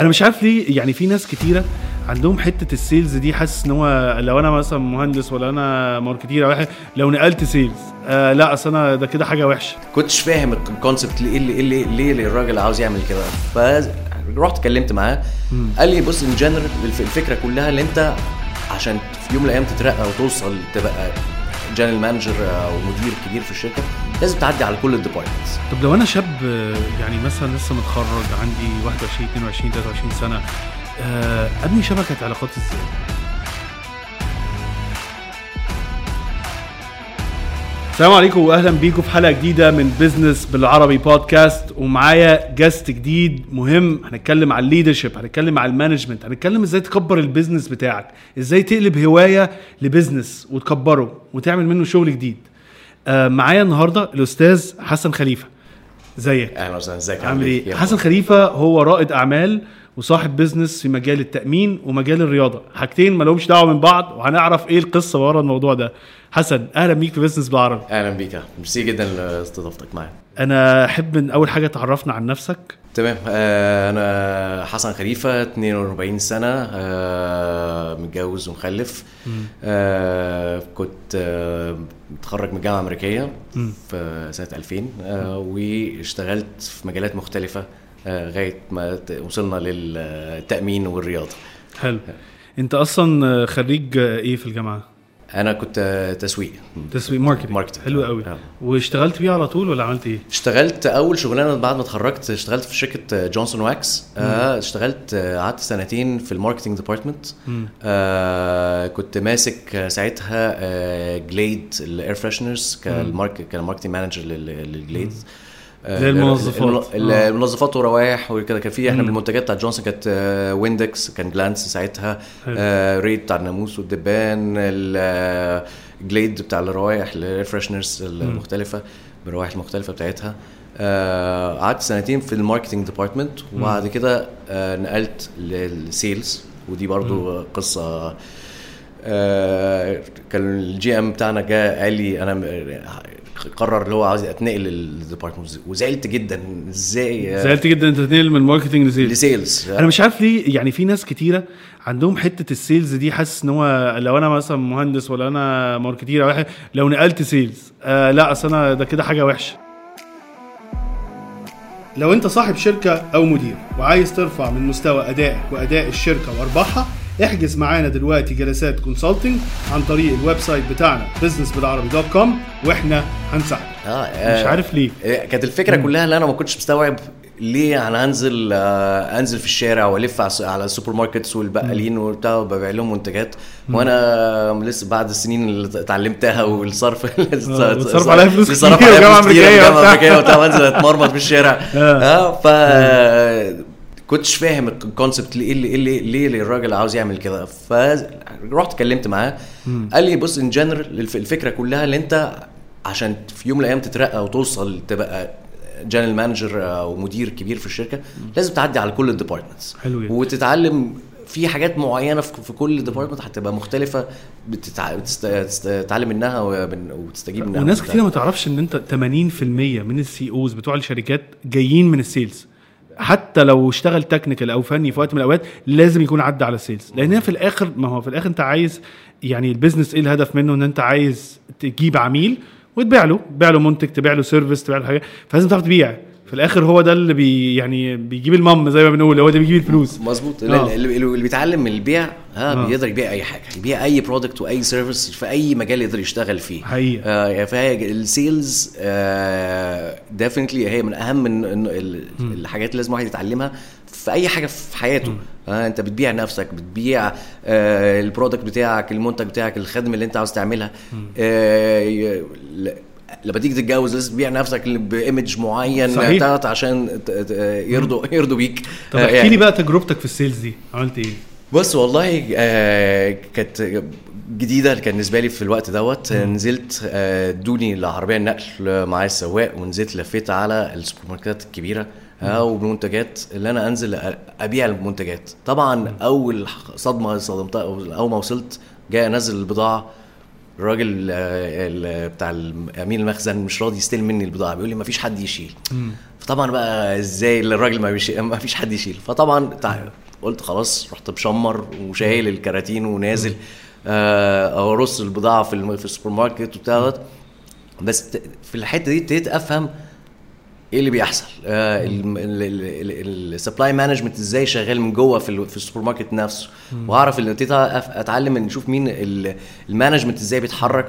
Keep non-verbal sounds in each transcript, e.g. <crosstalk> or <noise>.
أنا مش عارف ليه يعني في ناس كتيرة عندهم حتة ال sales دي حاسس إن هو لو أنا مثلا مهندس ولا أنا marketer أو واحد لو نقلت sales آه لا أصل أنا ده كده حاجة وحشة. كنتش فاهم ال concept ليه ليه ليه, ليه, ليه الراجل عاوز يعمل كده. فرحت اتكلمت معاه قال لي بص in general الفكرة كلها اللي أنت عشان في يوم من الأيام تترقى وتوصل تبقى general manager أو مدير كبير في الشركة لازم تعدي على كل ال departments طب لو أنا شاب يعني مثلا لسه متخرج عندي 21 22 23 سنة آه، أبني شبكة علاقات إزاي؟ السلام عليكم واهلا بيكم في حلقة جديدة من business بالعربي بودكاست ومعايا guest جديد مهم. هنتكلم على ال leadership هنتكلم على ال management هنتكلم إزاي تكبر ال business بتاعك إزاي تقلب هواية ل business وتكبره وتعمل منه شغل جديد. معايا النهارده الأستاذ حسن خليفة. إزيك؟ أهلا وسهلا. إزيك؟ عامل إيه؟ حسن خليفة هو رائد أعمال وصاحب business في مجال التأمين ومجال الرياضة. حاجتين ما لهمش دعوة من بعض وهنعرف إيه القصة ورا الموضوع ده. حسن أهلا بيك في business بالعربي. أهلا بيك ميرسي جدا لاستضافتك معايا. أنا أحب من أول حاجة تعرفنا عن نفسك. تمام. آه أنا حسن خليفة 42 سنة آه متجوز ومخلف. آه كنت متخرج من الجامعة الامريكيه في سنة 2000 آه واشتغلت في مجالات مختلفة لغاية ما وصلنا للتأمين والرياضة. حلو. أنت أصلا خريج إيه في الجامعة؟ أنا كنت تسويق. تسويق marketing marketing. حلو قوي. آه. واشتغلت بيه على طول ولا عملت إيه؟ اشتغلت أول شغلانة بعد ما اتخرجت اشتغلت في شركة Johnson Wax آه اشتغلت آه، قعدت سنتين في ال marketing department. آه كنت ماسك ساعتها آه جليد الاير فريشنرز كالمارك كالماركتنج مانجر للجليد آه، المنظفات. الم- آه. المنظفات والروائح وكده كان في إحنا مم. بالمنتجات بتاعت جونسون كانت آه، Windex كان Glance ساعتها. آه Raid بتاع الناموس والدبان ال Glade بتاع الروائح ال air fresheners المختلفة بالروائح المختلفة بتاعتها آه قعدت سنتين في ال marketing department وبعد كده آه نقلت لل sales ودي برضو قصة آه كان ال GM بتاعنا جه قال لي أنا قرر اللي هو عاوز اتنقل لل department. وزعلت جدا. إزاي؟ زعلت جدا إنت تنقل من marketing ل sales ل sales أنا مش عارف ليه يعني في ناس كتيرة عندهم حتة ال sales دي حاسس إن هو لو أنا مثلا مهندس ولا أنا marketer أو واحد لو نقلت sales آه لا أصل أنا ده كده حاجة وحشة. لو أنت صاحب شركة أو مدير وعايز ترفع من مستوى أدائك وأداء الشركة وأرباحها احجز معانا دلوقتي جلسات consulting عن طريق ال website بتاعنا businessبالعربي.com وإحنا هنساعدك. آه مش عارف ليه. آه، كانت الفكرة كلها اللي أنا ما كنتش مستوعب ليه أنا هنزل آه أنزل في الشارع وألف على الس- على ال supermarkets والبقالين وبتاع وببيع لهم منتجات. وأنا لسه بعد السنين اللي اتعلمتها والصرف <laughs> وتصرف عليها فلوس اللي صرف كتير عليها فلوس كتير وبتاع. أمريكية وبتاع وانزل أتمرمط في الشارع. <laughs> آه. آه ف كنتش فاهم ال concept ليه ليه ليه, ليه, ليه الراجل عاوز يعمل كده. فرحت اتكلمت معاه. قال لي بص in general الفكرة كلها اللي أنت عشان في يوم من الأيام تترقى وتوصل تبقى general manager أو مدير كبير في الشركة لازم تعدي على كل ال departments حلو جدا. وتتعلم في حاجات معينة في كل department هتبقى مختلفة بتتع... بتست... تتعلم منها وتستجيب منها. وناس كتير ما تعرفش إن أنت 80% من ال CEOs بتوع الشركات جايين من ال sales حتى لو اشتغل technical أو فني في وقت من الأوقات لازم يكون عدى على ال sales لأن هي في الآخر ما هو في الآخر أنت عايز يعني ال business إيه الهدف منه؟ إن أنت عايز تجيب عميل وتبيع له تبيع له منتج تبيع له service تبيع له حاجة. فلازم تعرف تبيع. في الآخر هو ده اللي بي يعني بيجيب المام زي ما بنقول هو ده بيجيب الفلوس. مظبوط. آه. اللي, بيتعلم من البيع ها آه. بيقدر يبيع أي حاجة يبيع أي product وأي service في أي مجال يقدر يشتغل فيه. حقيقة. آه فهي ال sales آه definitely هي من أهم من من ال- الحاجات اللي لازم الواحد يتعلمها في أي حاجة في حياته. آه أنت بتبيع نفسك بتبيع آه ال product بتاعك المنتج بتاعك الخدمة اللي أنت عاوز تعملها. آه لما تيجي تتجوز لازم تبيع نفسك ب image معين صحيح. بتاعت عشان يرضوا يرضوا بيك. طب آه، احكي يعني. لي بقى تجربتك في ال sales دي. عملت إيه؟ بص والله آه كانت جديدة كان بالنسبة لي في الوقت دوت. نزلت آه ادوني العربية النقل معايا السواق ونزلت لفيت على السوبر ماركتات الكبيرة آه ومنتجات اللي أنا أنزل أبيع المنتجات. طبعا أول صدمة صدمتها اول ما وصلت جاي انزل البضاعة. الراجل آه، بتاع أمين المخزن مش راضي يستلم مني البضاعة بيقول لي ما فيش حد يشيل. فطبعا بقى إزاي الراجل ما بيشيل ما فيش حد يشيل. فطبعا قلت خلاص رحت مشمر وشايل الكراتين ونازل آه، ارص البضاعة في السوبر ماركت وبتاع. بس في الحتة دي ابتديت أفهم إيه اللي بيحصل؟ ال supply management إزاي شغال من جوه في في السوبر ماركت نفسه واعرف اللي ابتديت أتعلم إن أشوف مين ال- management إزاي بيتحرك.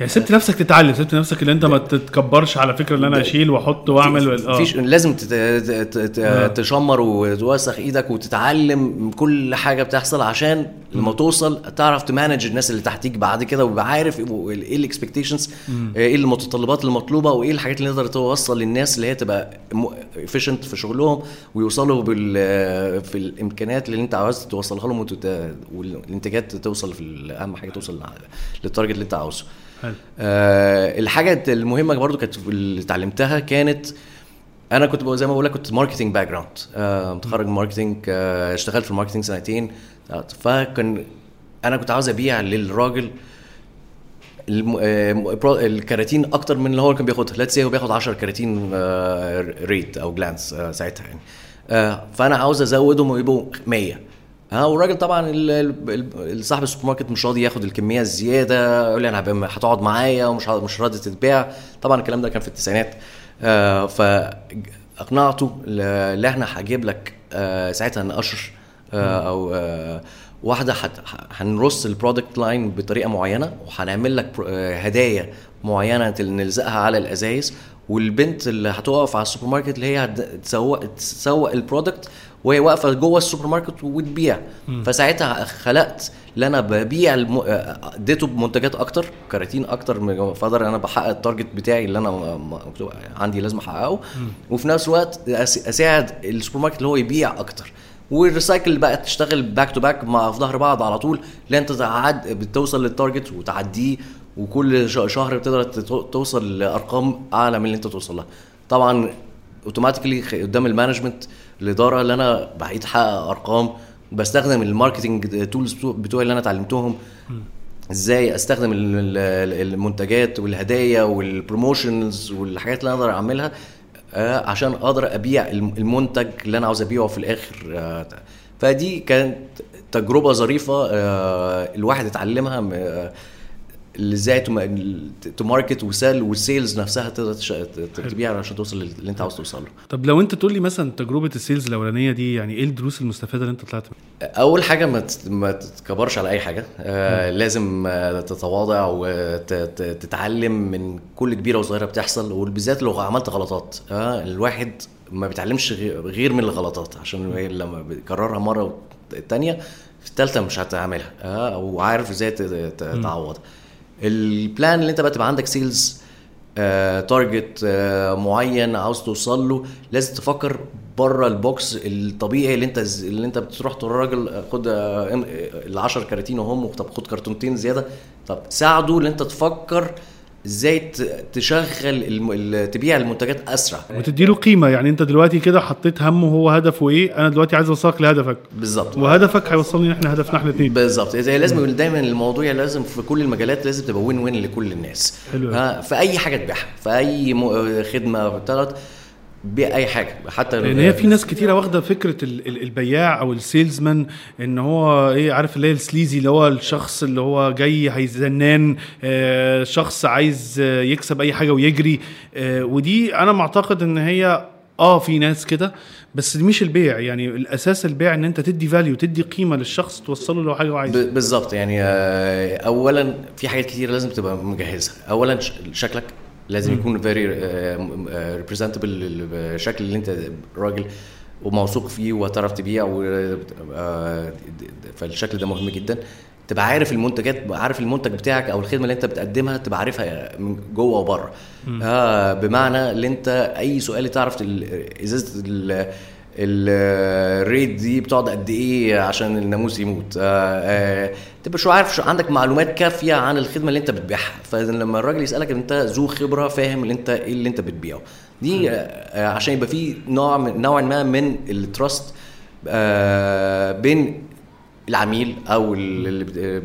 يعني سبت نفسك تتعلم سبت نفسك اللي أنت ما تتكبرش على فكرة إن أنا أشيل وأحط وأعمل آه. فيش لازم آه. تشمر وتوسخ إيدك وتتعلم كل حاجة بتحصل عشان لما توصل تعرف ت manage الناس اللي تحتيك بعد كده ويبقى عارف إيه ال expectations إيه المتطلبات المطلوبة وإيه الحاجات اللي نقدر توصل للناس اللي هي تبقى efficient في شغلهم ويوصلوا بال في الإمكانيات اللي أنت عاوز توصلها لهم والانتاجات توصل في أهم حاجة توصل لل target اللي أنت عاوزه. آه الحاجة المهمة برضو كانت اللي اتعلمتها كانت أنا كنت زي ما بقول لك كنت marketing background آه متخرج من marketing آه اشتغلت في ال marketing سنتين آه، فكان أنا كنت عاوز أبيع للراجل. آه، الكراتين أكتر من اللي هو كان بياخدها. let's هو بياخد 10 كراتين آه، Raid أو Glance آه، ساعتها يعني. آه، فأنا عاوز أزودهم ويبقوا 100 ها والراجل طبعا صاحب السوبر ماركت مش راضي ياخد الكمية الزيادة يقول لي أنا هتقعد معايا ومش مش راضي تتباع. طبعا الكلام ده كان في التسعينات. آه، فاقنعته اللي إحنا هجيب لك آه، ساعتها نقشر آه، أو آه، واحدة هنرص ال product line بطريقة معينة وهنعمل لك آه، هدايا معينة نلزقها على الأزايز والبنت اللي هتقف على السوبر ماركت اللي هي هتسوق تسوق ال product وهي واقفة جوه السوبر ماركت وتبيع فساعتها خلقت اللي أنا ببيع الم... آه، اديته بمنتجات أكتر كراتين أكتر فاقدر أنا بحقق ال target بتاعي اللي أنا عندي لازم أحققه. وفي نفس الوقت أساعد السوبر ماركت اللي هو يبيع أكتر. وال recycle بقى تشتغل back to back مع في ظهر بعض على طول لا انت تعد بتوصل لل target وتعديه وكل شهر بتقدر توصل لأرقام أعلى من اللي انت توصل لها. طبعا automatically قدام ال management الإدارة اللي أنا بقيت أحقق أرقام بستخدم ال marketing tools بتوعي اللي أنا اتعلمتهم. إزاي أستخدم ال- ال- المنتجات والهدايا وال promotions والحاجات اللي أنا أقدر أعملها عشان أقدر أبيع الم- المنتج اللي أنا عاوز أبيعه في الآخر. آه، فدي كانت تجربة ظريفة آه، الواحد اتعلمها آه، اللي إزاي ت market و sell وال sales نفسها تقدر تبيع عشان توصل للي انت عاوز توصل له. طب لو انت تقول لي مثلا تجربة ال sales الأولانية دي يعني إيه الدروس المستفادة اللي انت طلعت منها؟ أول حاجة ما ما تتكبرش على أي حاجة. آه لازم آه تتواضع وتتعلم من كل كبيرة وصغيرة بتحصل وبالذات لو عملت غلطات. آه الواحد ما بيتعلمش غي- غير من الغلطات عشان لما بيكررها مرة الثانية في الثالثه مش هتعملها. آه وعارف إزاي تعوض ال plan اللي انت بقى تبقى عندك sales target معين عاوز توصل له لازم تفكر بره ال box الطبيعي اللي انت اللي انت بتروح تقول للراجل آه، خد ال 10 كراتين اهم طب خد كرتونتين زيادة. طب ساعده ان انت تفكر إزاي تشغل تبيع المنتجات أسرع. وتدي له قيمة. يعني انت دلوقتي كده حطيت همه هو هدفه إيه أنا دلوقتي عايز اوصلك لهدفك. بالظبط. وهدفك هيوصلني إحنا هدفنا إحنا الاثنين بالظبط. زي لازم دايما الموضوع لازم في كل المجالات لازم تبقى وين وين لكل الناس. حلو في اي حاجة تبيعها في اي خدمة بتاعت بيع اي حاجة حتى لأن هي في ناس كتيرة واخدة فكرة ال- ال- البياع أو السيلزمان إن هو إيه عارف اللي هي السليزي اللي هو الشخص اللي هو جاي هيزنان آه شخص عايز آه يكسب أي حاجة ويجري آه ودي أنا معتقد إن هي آه في ناس كده بس مش البيع. يعني الأساس البيع إن أنت تدي value تدي قيمة للشخص توصله له حاجة هو عايزها. بالظبط. يعني اولا في حاجات كتير لازم تبقى مجهزها اولا شكلك لازم يكون very representable الشكل اللي انت راجل وموثوق فيه وهتعرف تبيع آه، فالشكل ده مهم جدا. تبقى عارف المنتجات عارف المنتج بتاعك أو الخدمة اللي انت بتقدمها تبقى عارفها من جوه وبره. آه بمعنى ان انت أي سؤال تعرف ازازه ال Raid دي بتقعد قد إيه عشان الناموس يموت؟ آه آه تبقى شو عارف شو عندك معلومات كافية عن الخدمة اللي أنت بتبيعها. فلما الراجل يسألك أنت ذو خبرة فاهم اللي أنت إيه اللي أنت بتبيعه. دي آه عشان يبقى في نوع من نوعا ما من ال trust بين العميل أو اللي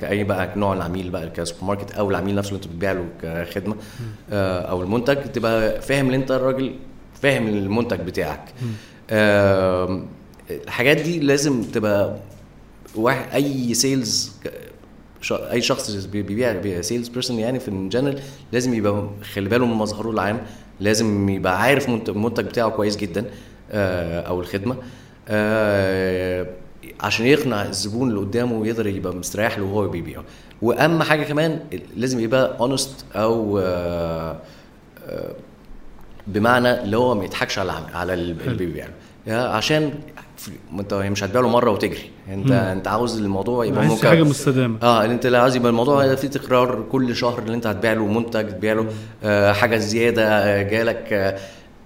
كأي بقى نوع العميل بقى كسوبر ماركت أو العميل نفسه اللي أنت بتبيع له كخدمة أو المنتج تبقى فاهم ان أنت الراجل فاهم المنتج بتاعك. الحاجات دي لازم تبقى واحد أي sales أي شخص بي- بيبيع sales person يعني في الجنرال لازم يبقى خلي باله من مظهره العام لازم يبقى عارف منت- المنتج بتاعه كويس جدا آه، أو الخدمة. آه، عشان يقنع الزبون اللي قدامه ويقدر يبقى مستريح له وهو بيبيعه. وأهم حاجة كمان لازم يبقى اونست أو آه، بمعنى اللي هو ما يضحكش على على اللي بيبيع يا عشان في- انت هي مش هتبيع له مره وتجري. انت مم. انت عاوز الموضوع يبقى عايز ممكن. حاجة مستدامة. آه انت اللي عايز يبقى الموضوع فيه تكرار كل شهر اللي انت هتبيع له منتج تبيع له آه حاجة زيادة آه جالك آه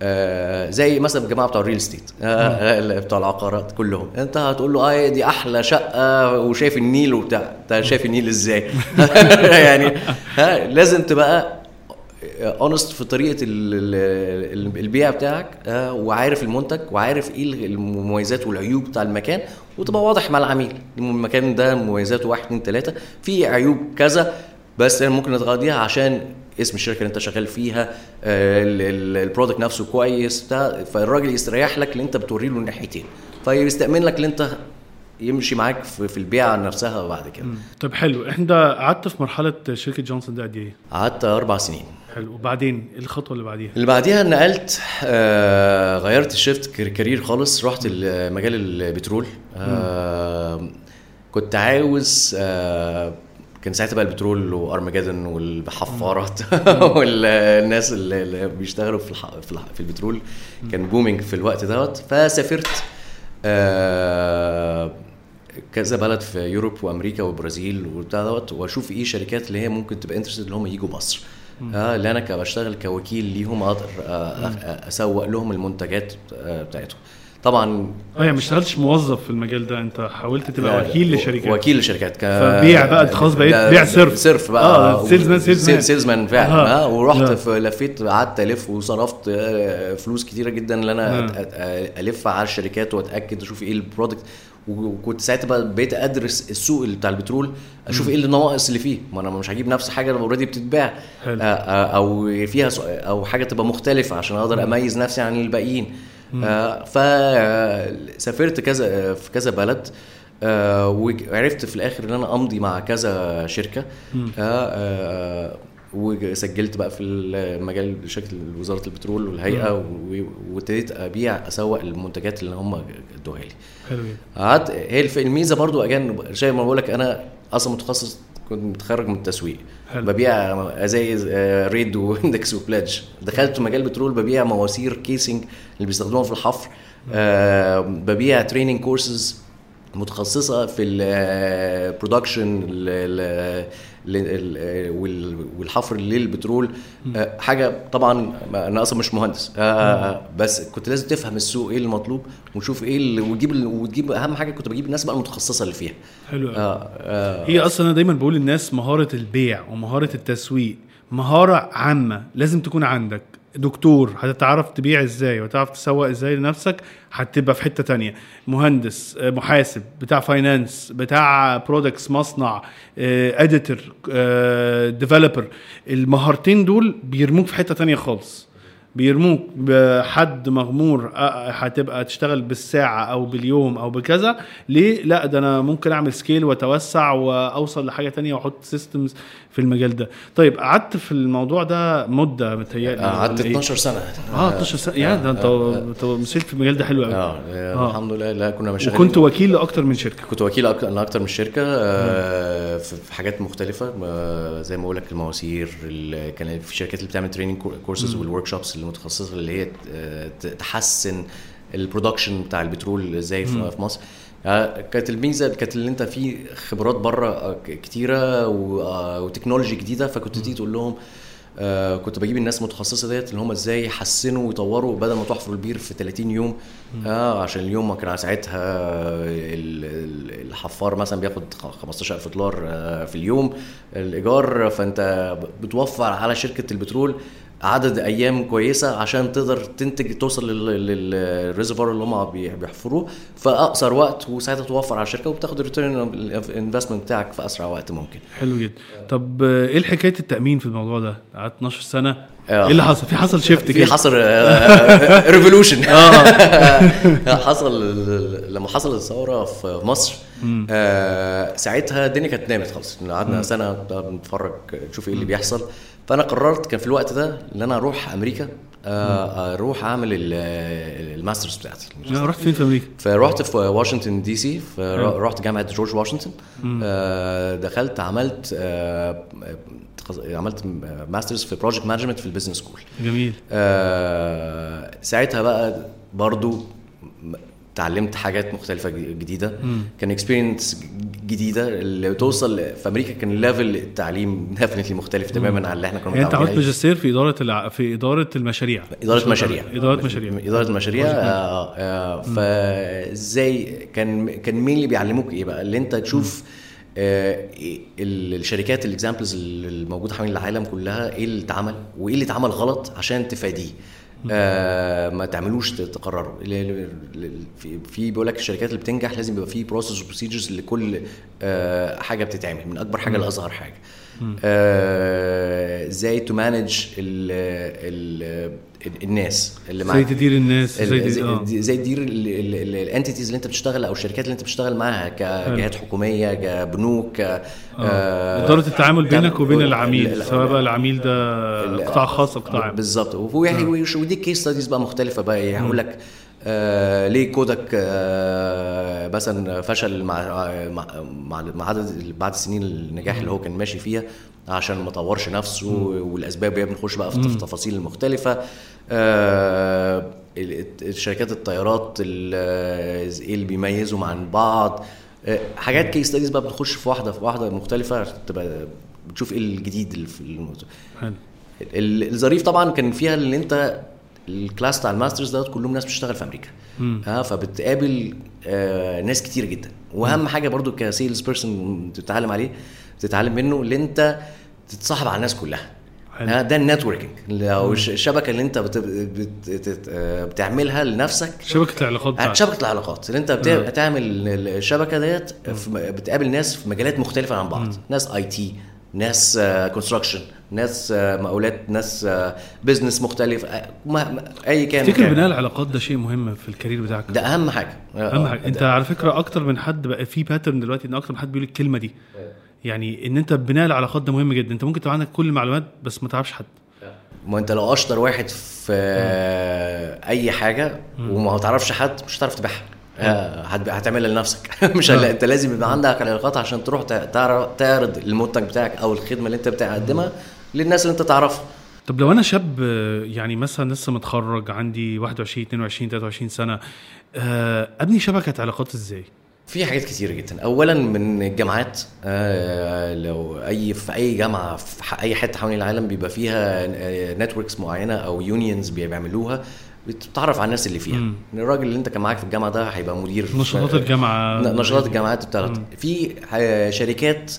آه زي مثلا الجماعة بتوع ال real estate آه آه بتوع العقارات كلهم. انت هتقول له آه دي أحلى شقة وشايف النيل وبتاع. انت شايف النيل إزاي؟ <laughs> يعني ها لازم تبقى honest في طريقة ال- ال- ال- البيع بتاعك آه، وعارف المنتج وعارف إيه المميزات والعيوب بتاع المكان وتبقى واضح مع العميل. المكان ده مميزاته واحد اتنين تلاتة. في عيوب كذا بس أنا ممكن نتغاضيها عشان اسم الشركة اللي أنت شغال فيها آه، ال- ال- ال product نفسه كويس بتاع فالراجل يستريح لك اللي أنت بتوري له الناحيتين. فيستأمن لك اللي أنت يمشي معاك في البيعة نفسها بعد كده. طيب حلو. إحنا قعدت في مرحلة شركة جونسون ده قد إيه؟ قعدت أربع سنين. حلو. وبعدين إيه الخطوة اللي بعديها؟ اللي بعديها نقلت آه غيرت ال shift career خالص. رحت ال- مجال البترول. آه كنت عاوز آه كان ساعتها بقى البترول وارمجدن والحفارات <laughs> والناس اللي اللي بيشتغلوا في الح... في, الح... في البترول. كان booming في الوقت دوت. فسافرت آه كذا بلد في Europe وأمريكا والبرازيل وبتاع دوت وأشوف إيه شركات اللي هي ممكن تبقى interested اللي هم يجوا مصر آه اللي أنا بشتغل كوكيل ليهم أقدر آه، أ- أسوق لهم المنتجات آه، بتاعتهم طبعا آه يعني ما اشتغلتش موظف في المجال ده أنت حاولت تبقى وكيل لشركات وكيل لشركات ك... فبيع بقى، أنت خلاص بقيت بيع صرف. صرف بقى آه، sales man، sales man. sales man فعلا آه. آه ورحت آه. في لفيت قعدت ألف وصرفت آه، فلوس كتيرة جدا إن أنا آه. الف على الشركات وأتأكد أشوف إيه ال product وكنت ساعتها بقيت أدرس السوق اللي بتاع البترول أشوف إيه النواقص اللي فيه. ما أنا مش هجيب نفس حاجة already بتتباع. آه، آه، أو فيها أو حاجة تبقى مختلفة عشان أقدر أميز نفسي عن الباقيين. آه، فسافرت كذا في كذا بلد. آه، وعرفت في الآخر إن أنا أمضي مع كذا شركة. آه، وسجلت بقى في المجال شركه وزارة البترول والهيئة وابتديت أبيع أسوق المنتجات اللي هم ادوها لي. حلو قعدت هي الميزة برضو again زي ما بقول لك أنا أصلا متخصص كنت متخرج من التسويق. حلو. ببيع أزايز آه، ريد وإندكس وبلاج دخلت مجال بترول ببيع مواسير casing اللي بيستخدموها في الحفر. آه، ببيع training courses متخصصة في ال production والحفر للبترول آه، حاجة طبعا أنا أصلا مش مهندس. آه، بس كنت لازم تفهم السوق إيه المطلوب وتشوف إيه اللي وتجيب وتجيب أهم حاجة كنت بجيب الناس بقى المتخصصة اللي فيها. حلو آه، آه، هي أصلا أنا دايما بقول للناس مهارة البيع ومهارة التسويق مهارة عامة لازم تكون عندك. دكتور هتعرف تبيع إزاي وتعرف تسوق إزاي لنفسك هتبقى في حتة تانية. مهندس آه، محاسب بتاع finance بتاع products مصنع editor developer المهارتين دول بيرموك في حتة تانية خالص. بيرموك بحد مغمور آه، هتبقى تشتغل بالساعة أو باليوم أو بكذا. ليه؟ لا ده أنا ممكن أعمل scale وأتوسع وأوصل لحاجة تانية وأحط systems في المجال ده. طيب قعدت في الموضوع ده مدة متهيألي قعدت ولا إيه؟ 12 سنة. آه 12 سنة. يا ده أنت أنت مسكت في المجال ده حلو قوي آه آه. الحمد لله. لا كنا مشغلين وكنت وكيل لأكتر من شركة. كنت وكيل لاكتر من شركة آه، في حاجات مختلفة. آه، زي ما بقول لك المواسير ال- كان في شركات اللي بتعمل training courses وال workshops اللي متخصصه اللي هي آه، تحسن ال production بتاع البترول إزاي في مصر. آه، كانت الميزة كانت اللي انت في خبرات بره كتيرة و- آه، و technology جديدة فكنت تيجي تقول لهم آه كنت بجيب الناس المتخصصه ديت اللي هم إزاي يحسنوا ويطوروا بدل ما تحفروا البير في 30 يوم. آه عشان اليوم ما كان ساعتها ال- ال- الحفار مثلا بياخد خ- 15000 دولار آه في اليوم الإيجار فانت بتوفر على شركة البترول عدد أيام كويسة عشان تقدر تنتج توصل لل reservoir اللي هم بي- بيحفروه في أقصر وقت وساعتها توفر على الشركة وبتاخد ال return investment بتاعك في أسرع وقت ممكن. حلو جدا. طب آه، إيه حكايه التأمين في الموضوع ده؟ قعدت 12 سنة. آه. إيه اللي حصل؟ في حصل shift في كده؟ حصل <laughs> revolution <laughs> <laughs> حصل لما حصلت الثورة في مصر آه، ساعتها الدنيا كانت نامت خالص. قعدنا سنة بنتفرج نشوف إيه اللي بيحصل. فأنا قررت كان في الوقت ده إن أنا أروح أمريكا آه، أروح أعمل ال- ال masters بتاعتي. آه، رحت فين في أمريكا؟ فرحت في واشنطن دي سي رحت جامعة جورج واشنطن. آه، دخلت عملت آه، عملت masters في project management في ال business school جميل. آه، ساعتها بقى برضو اتعلمت حاجات مختلفة ج- جديدة. كان experience جديدة. اللي توصل في أمريكا كان level التعليم definitely مختلف تماما عن اللي إحنا كنا يعني انت عملت. ماجستير في إدارة الع... في إدارة المشاريع. إدارة مشاريع. إدارة مشاريع. إدارة المشاريع آه آه فإزاي كان كان مين اللي بيعلموك إيه بقى؟ اللي انت تشوف آه ال- الشركات ال examples الموجوده حوالين العالم كلها إيه اللي اتعمل؟ وإيه اللي اتعمل غلط عشان تفاديه؟ آه ما تعملوش تقرروا. ال- ال- ال- في في بيقول لك الشركات اللي بتنجح لازم يبقى في process و procedures لكل آه حاجة بتتعمل. من أكبر حاجة لأصغر حاجة. آه، إزاي to manage الناس اللي معاك. تدير الناس ال- تدير إزاي تدير ال entities اللي انت بتشتغل أو الشركات اللي انت بتشتغل معاها كجهات حكومية كبنوك ك- آه. إدارة التعامل بينك وبين ال- العميل ال- سواء بقى العميل ده قطاع خاص أو قطاع عام بالظبط وهي- ودي case studies بقى مختلفة بقى. يعني لك آه ليه Kodak آه مثلا فشل مع مع مع, مع عدد بعد سنين النجاح اللي هو كان ماشي فيها عشان ما طورش نفسه والأسباب هي بنخش بقى في التفاصيل المختلفه آه ال- الشركات الطيارات ال- إيه اللي بيميزهم عن بعض آه، حاجات case studies بقى بتخش في واحدة في واحدة مختلفة عشان تبقى بتشوف إيه الجديد اللي في الموضوع. الظريف طبعا كان فيها اللي أنت ال class بتاع ال masters دوت كلهم ناس بتشتغل في أمريكا. ها فبتقابل آه ناس كتير جدا. وأهم حاجة برضو ك sales person تتعلم عليه تتعلم منه اللي أنت تتصاحب على الناس كلها. حلو. ها ده ال networking. الش- الشبكة اللي أنت بت بت بت آه، بتعملها لنفسك. شبكة العلاقات بتاعتك. شبكة العلاقات. اللي أنت بتعمل الشبكة ديت في بتقابل ناس في مجالات مختلفة عن بعض. ناس IT ناس construction ناس آه، مقاولات ناس business مختلف آه، ما- ما- أي كان تفتكر. بناء العلاقات ده شيء مهم في ال career بتاعك؟ ده أهم حاجة. اهم آه، حاجة. أنت على فكرة أكتر من حد بقى في pattern دلوقتي إن أكتر من حد بيقول الكلمة دي. يعني إن أنت بناء العلاقات ده مهم جدا. أنت ممكن تبقى عندك كل المعلومات بس ما تعرفش حد. ما أنت لو أشطر واحد في آه، أي حاجة وما تعرفش حد مش هتعرف تبيعها. آه، هتعملها لنفسك. <laughs> مش هلا انت لازم يبقى عندك علاقات عشان تروح تعرض المنتج بتاعك أو الخدمة اللي انت بتقدمها للناس اللي انت تعرفها. طب لو أنا شاب آه، يعني مثلا لسه متخرج عندي 21 22 23 سنة آه، أبني شبكة علاقات إزاي؟ في حاجات كتيرة جدا. اولا من الجامعات آه لو أي في أي جامعة في أي حتة حوالين العالم بيبقى فيها networks معينة أو unions بيعملوها. بتتعرف على الناس اللي فيها. مم. الراجل اللي انت كان معاك في الجامعة ده هيبقى مدير نشاطات الجامعة. نشاطات الجامعات بتاعت في آه، شركات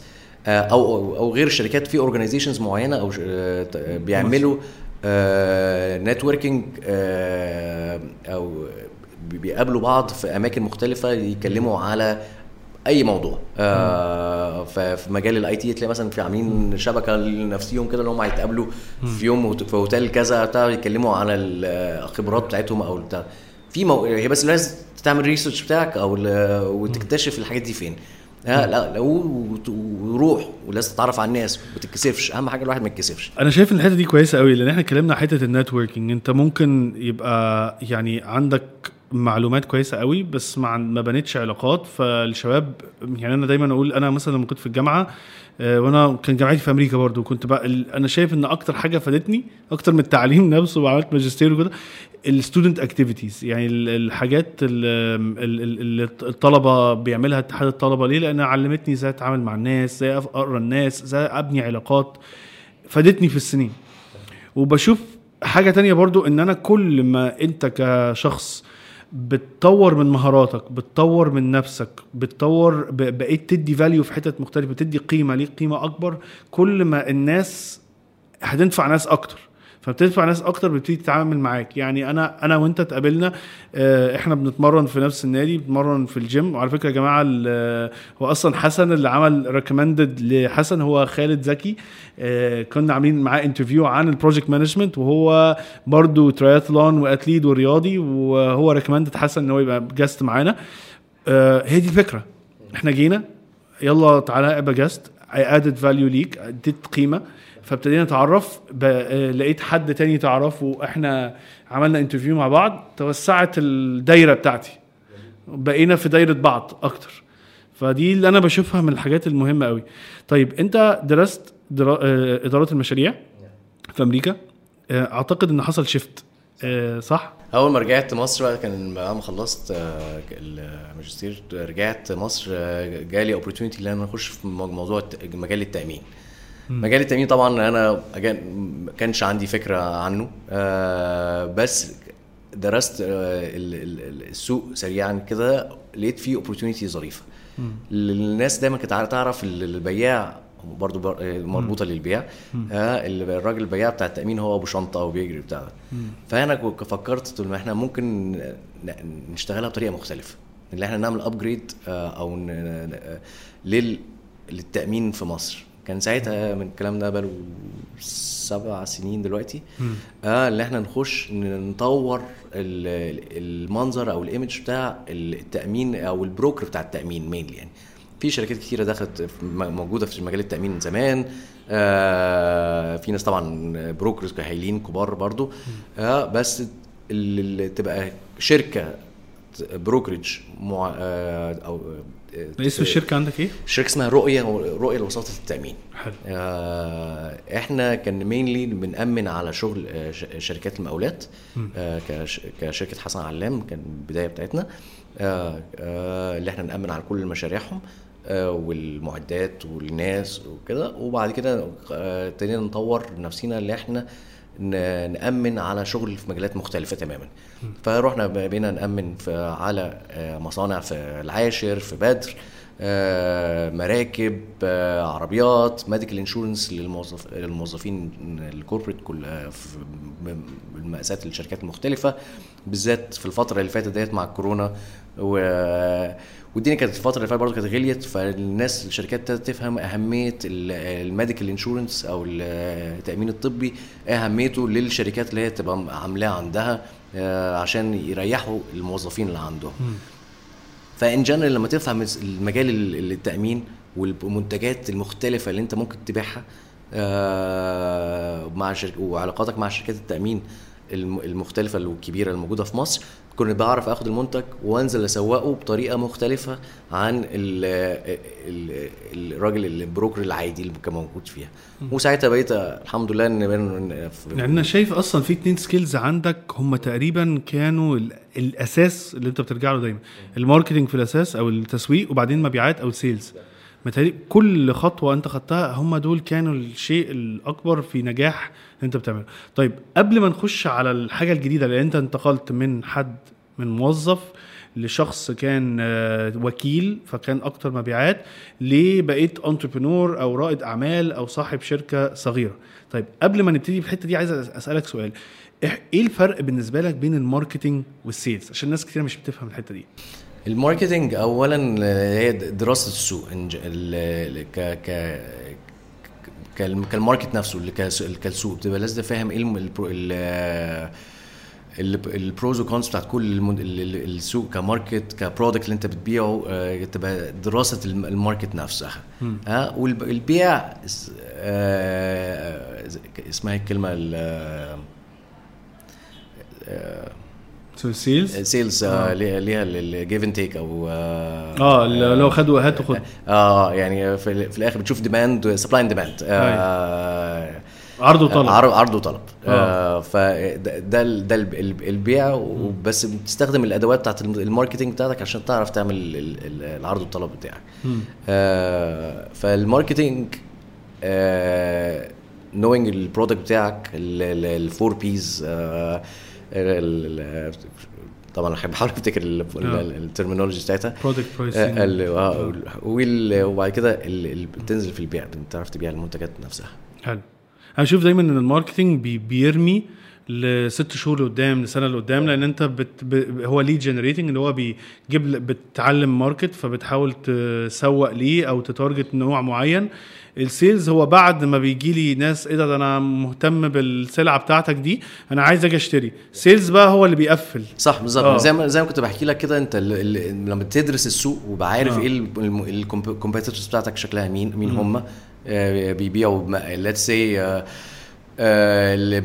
آه، أو أو غير الشركات في organizations معينة أو آه، بيعملوا networking أو بي- بيقابلوا بعض في أماكن مختلفة يتكلموا على أي موضوع. آه ففي مجال ال IT تلاقي مثلا في عاملين شبكة لنفسيهم كده ان هم هيتقابلوا في يوم في هوتيل كذا بتاع يتكلموا على الخبرات بتاعتهم أو بتاع. في مو... هي بس لازم تعمل research بتاعك أو وتكتشف الحاجات دي فين. لا لا وروح ولازم تتعرف على الناس ما تتكسفش. أهم حاجة الواحد ما يتكسفش. أنا شايف إن الحتة دي كويسة قوي لأن إحنا اتكلمنا حتة ال networking أنت ممكن يبقى يعني عندك معلومات كويسة قوي بس ما ما بنتش علاقات. فالشباب يعني أنا دايما أقول أنا مثلا لما كنت في الجامعة آه، وأنا كان جامعتي في أمريكا برضو كنت بقى أنا شايف إن أكتر حاجة فادتني أكتر من التعليم <laughs> نفسه وعملت ماجستير وكده ال student activities يعني ال- الحاجات ال- ال- ال- اللي الطلبة بيعملها اتحاد الطلبة. ليه؟ لأنها علمتني إزاي أتعامل مع الناس إزاي أقرأ الناس إزاي أبني علاقات. فادتني في السنين. وبشوف حاجة تانية برضو إن أنا كل ما أنت كشخص بتطور من مهاراتك بتطور من نفسك بتطور بقيت تدي value في حتت مختلفة تدي قيمة ليك قيمة أكبر. كل ما الناس هتنفع ناس أكتر. فبتدفع ناس أكتر بتبتدي تتعامل معاك. يعني أنا أنا وأنت اتقابلنا آه، إحنا بنتمرن في نفس النادي بنتمرن في الجيم. وعلى فكرة يا جماعة هو أصلا حسن اللي عمل recommended لحسن هو خالد زكي. آه، كنا عاملين معاه interview عن ال project management وهو برضو triathlon و athlete ورياضي وهو recommended حسن إن هو يبقى guest معانا. آه، هي دي الفكرة. إحنا جينا يلا تعالى ابقى guest اي add value ليك اديت قيمة. فابتدينا نتعرف آه، لقيت حد تاني تعرفه إحنا عملنا interview مع بعض توسعت الدايرة بتاعتي. بقينا في دايرة بعض أكتر. فدي اللي أنا بشوفها من الحاجات المهمة قوي طيب أنت درست درا... آه، إدارة المشاريع في أمريكا. آه، أعتقد إن حصل shift صح؟ أول ما رجعت مصر بقى كان بعد ما خلصت الماجستير رجعت مصر جالي opportunity إن أنا أخش في مو- موضوع مجال التأمين. مجال التأمين طبعا أنا ما كانش عندي فكرة عنه. آه، بس درست آه، ال- ال- ال- السوق سريعا كده لقيت فيه opportunity ظريفة. الناس دايما كانت تعرف ال- البياع برضه بر- آه، مربوطة للبيع آه ال- الراجل البياع بتاع التأمين هو أبو شنطة أو بيجري بتاع ده. فأنا فكرت قلت ما إحنا ممكن نشتغلها بطريقة مختلفة. اللي إحنا نعمل upgrade أو آه، لل للتأمين في مصر. كان ساعتها من الكلام ده بقاله سبع سنين دلوقتي. آه اللي إحنا نخش نطور ال- المنظر أو ال image بتاع التأمين أو ال broker بتاع التأمين mainly يعني. في شركات كتيرة دخلت موجودة في مجال التأمين من زمان. آه في ناس طبعا brokers هايلين كبار برضو. آه بس اللي تبقى شركة brokerage مع آه أو اسم الشركة عندك إيه؟ شركة اسمها رؤية رؤية لوساطة التأمين. حلو. آه، إحنا كان مينلي بنأمن على شغل آه، شركات المقاولات آه، كش- كشركة حسن علام كان البدايه بتاعتنا. آه، آه، اللي إحنا نأمن على كل مشاريعهم آه، والمعدات والناس وكده. وبعد كده آه، ابتدينا نطور نفسينا اللي إحنا ن- نأمن على شغل في مجالات مختلفة تماما. فروحنا بقينا نأمن في على آه، مصانع في العاشر في بدر آه، مراكب آه، عربيات medical insurance للموظف للموظفين ال corporate كل مقاسات الشركات المختلفه بالذات في الفترة اللي فاتت ديت مع الكورونا و والدنيا كانت الفترة اللي فاتت برضه كانت غليت فالناس الشركات ابتدت تفهم أهمية ال medical insurance أو التأمين الطبي أهميته للشركات اللي هي تبقى عاملاه عندها آه، عشان يريحوا الموظفين اللي عندهم. ف in general لما تفهم المجال ال- التأمين والمنتجات المختلفة اللي أنت ممكن تبيعها آه، مع شرك وعلاقاتك مع شركات التأمين المختلفة والكبيره الموجودة في مصر كنت بعرف آخد المنتج وأنزل أسوقه بطريقة مختلفة عن ال ال الراجل ال broker العادي اللي كان موجود فيها. وساعتها بقيت الحمد لله إن يعني أنا شايف أصلا في اتنين skills عندك هم تقريبا كانوا ال- الأساس اللي أنت بترجع له دايما. ال marketing في الأساس أو التسويق وبعدين مبيعات أو ال sales متهيألي كل خطوة انت خدتها هم دول كانوا الشيء الأكبر في نجاح اللي انت بتعمله. طيب قبل ما نخش على الحاجة الجديدة لأن انت انتقلت من حد من موظف لشخص كان آه، وكيل فكان أكتر مبيعات ليه بقيت entrepreneur أو رائد أعمال أو صاحب شركة صغيرة؟ طيب قبل ما نبتدي في الحتة دي عايز أسألك سؤال. إيه الفرق بالنسبة لك بين ال marketing وال sales عشان ناس كتير مش بتفهم الحتة دي. ال marketing اولا هي دراسة السوق ك ك كالم- كال market نفسه اللي كالسوق. بتبقى لازم فاهم إيه ال pros وال cons بتاعت كل السوق ك market ك product اللي أنت بتبيعه آه، تبقى دراسة الم- ال market نفسها. ها والبيع اس- اسمها الكلمة؟ ال sales sales آه. ليها ليها ال give and take أو آه آه اللي لو خدوا هات وخد آه يعني في, في الآخر بتشوف demand supply and demand عرض وطلب. عرض عرض وطلب. آه. آه فده ده ال- ده ال- ال- البيع وبس بتستخدم الأدوات بتاعت الم- ال marketing بتاعتك عشان تعرف تعمل ال- ال- العرض والطلب بتاعك. آه فال marketing آه knowing ال product بتاعك ال four Ps طبعا احب احاول افتكر آه. ال terminology بتاعتها. product آه، pricing آه، وال- وبعد كده ال- ال- بتنزل في البيع بتعرف تبيع المنتجات نفسها. حلو. أنا بشوف دايما إن ال marketing بي بيرمي لست شهور لقدام لسنة لقدام لأن أنت بت ب هو lead generating اللي هو بيجيب بتتعلم market فبتحاول تسوق ليه أو ت target نوع معين. ال sales هو بعد ما بيجي لي ناس إيه ده ده أنا مهتم بالسلعة بتاعتك دي أنا عايز أجي اشتري sales بقى هو اللي بيقفل صح بالظبط آه. زي ما زي ما كنت بحكي لك كده انت ال- ال- لما تدرس السوق وبقى عارف آه. إيه ال competitors بتاعتك شكلها مين مين هم بيبيعوا let's say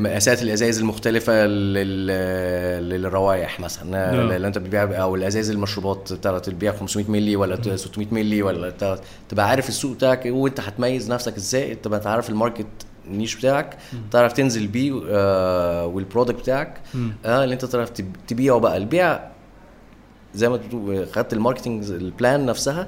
مقاسات الأزايز المختلفة لل- للروائح مثلا. نعم. اللي أنت بتبيع أو الأزايز المشروبات بتاعت بتبيع 500 مللي ولا 600 مللي ولا تبقى عارف السوق بتاعك إيه وأنت هتميز نفسك إزاي تبقى تعرف ال market ال niche بتاعك تعرف تنزل بيه آه وال product بتاعك آه اللي أنت تعرف تب- تبيعه بقى. البيع زي ما خدت ال marketing ال plan نفسها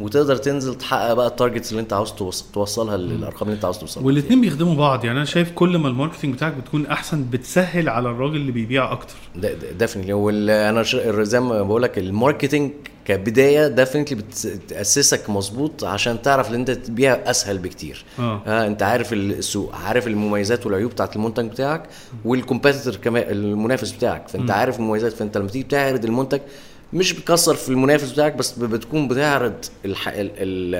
وتقدر تنزل تحقق بقى ال targets اللي انت عاوز توص- توصلها للارقام اللي انت عاوز توصلها. والاثنين بيخدموا بعض. يعني أنا شايف كل ما ال marketing بتاعك بتكون أحسن بتسهل على الراجل اللي بيبيع أكتر. definitely وأنا زي ما بقول لك ال marketing كبداية definitely بتأسسك مظبوط عشان تعرف إن أنت تبيع أسهل بكتير. آه. آه أنت عارف السوق عارف المميزات والعيوب بتاعت المنتج بتاعك وال competitor كمان المنافس بتاعك. فأنت مم. عارف المميزات. فأنت لما تيجي تعرض المنتج مش بتكسر في المنافس بتاعك بس بتكون بتعرض الح... ال... ال...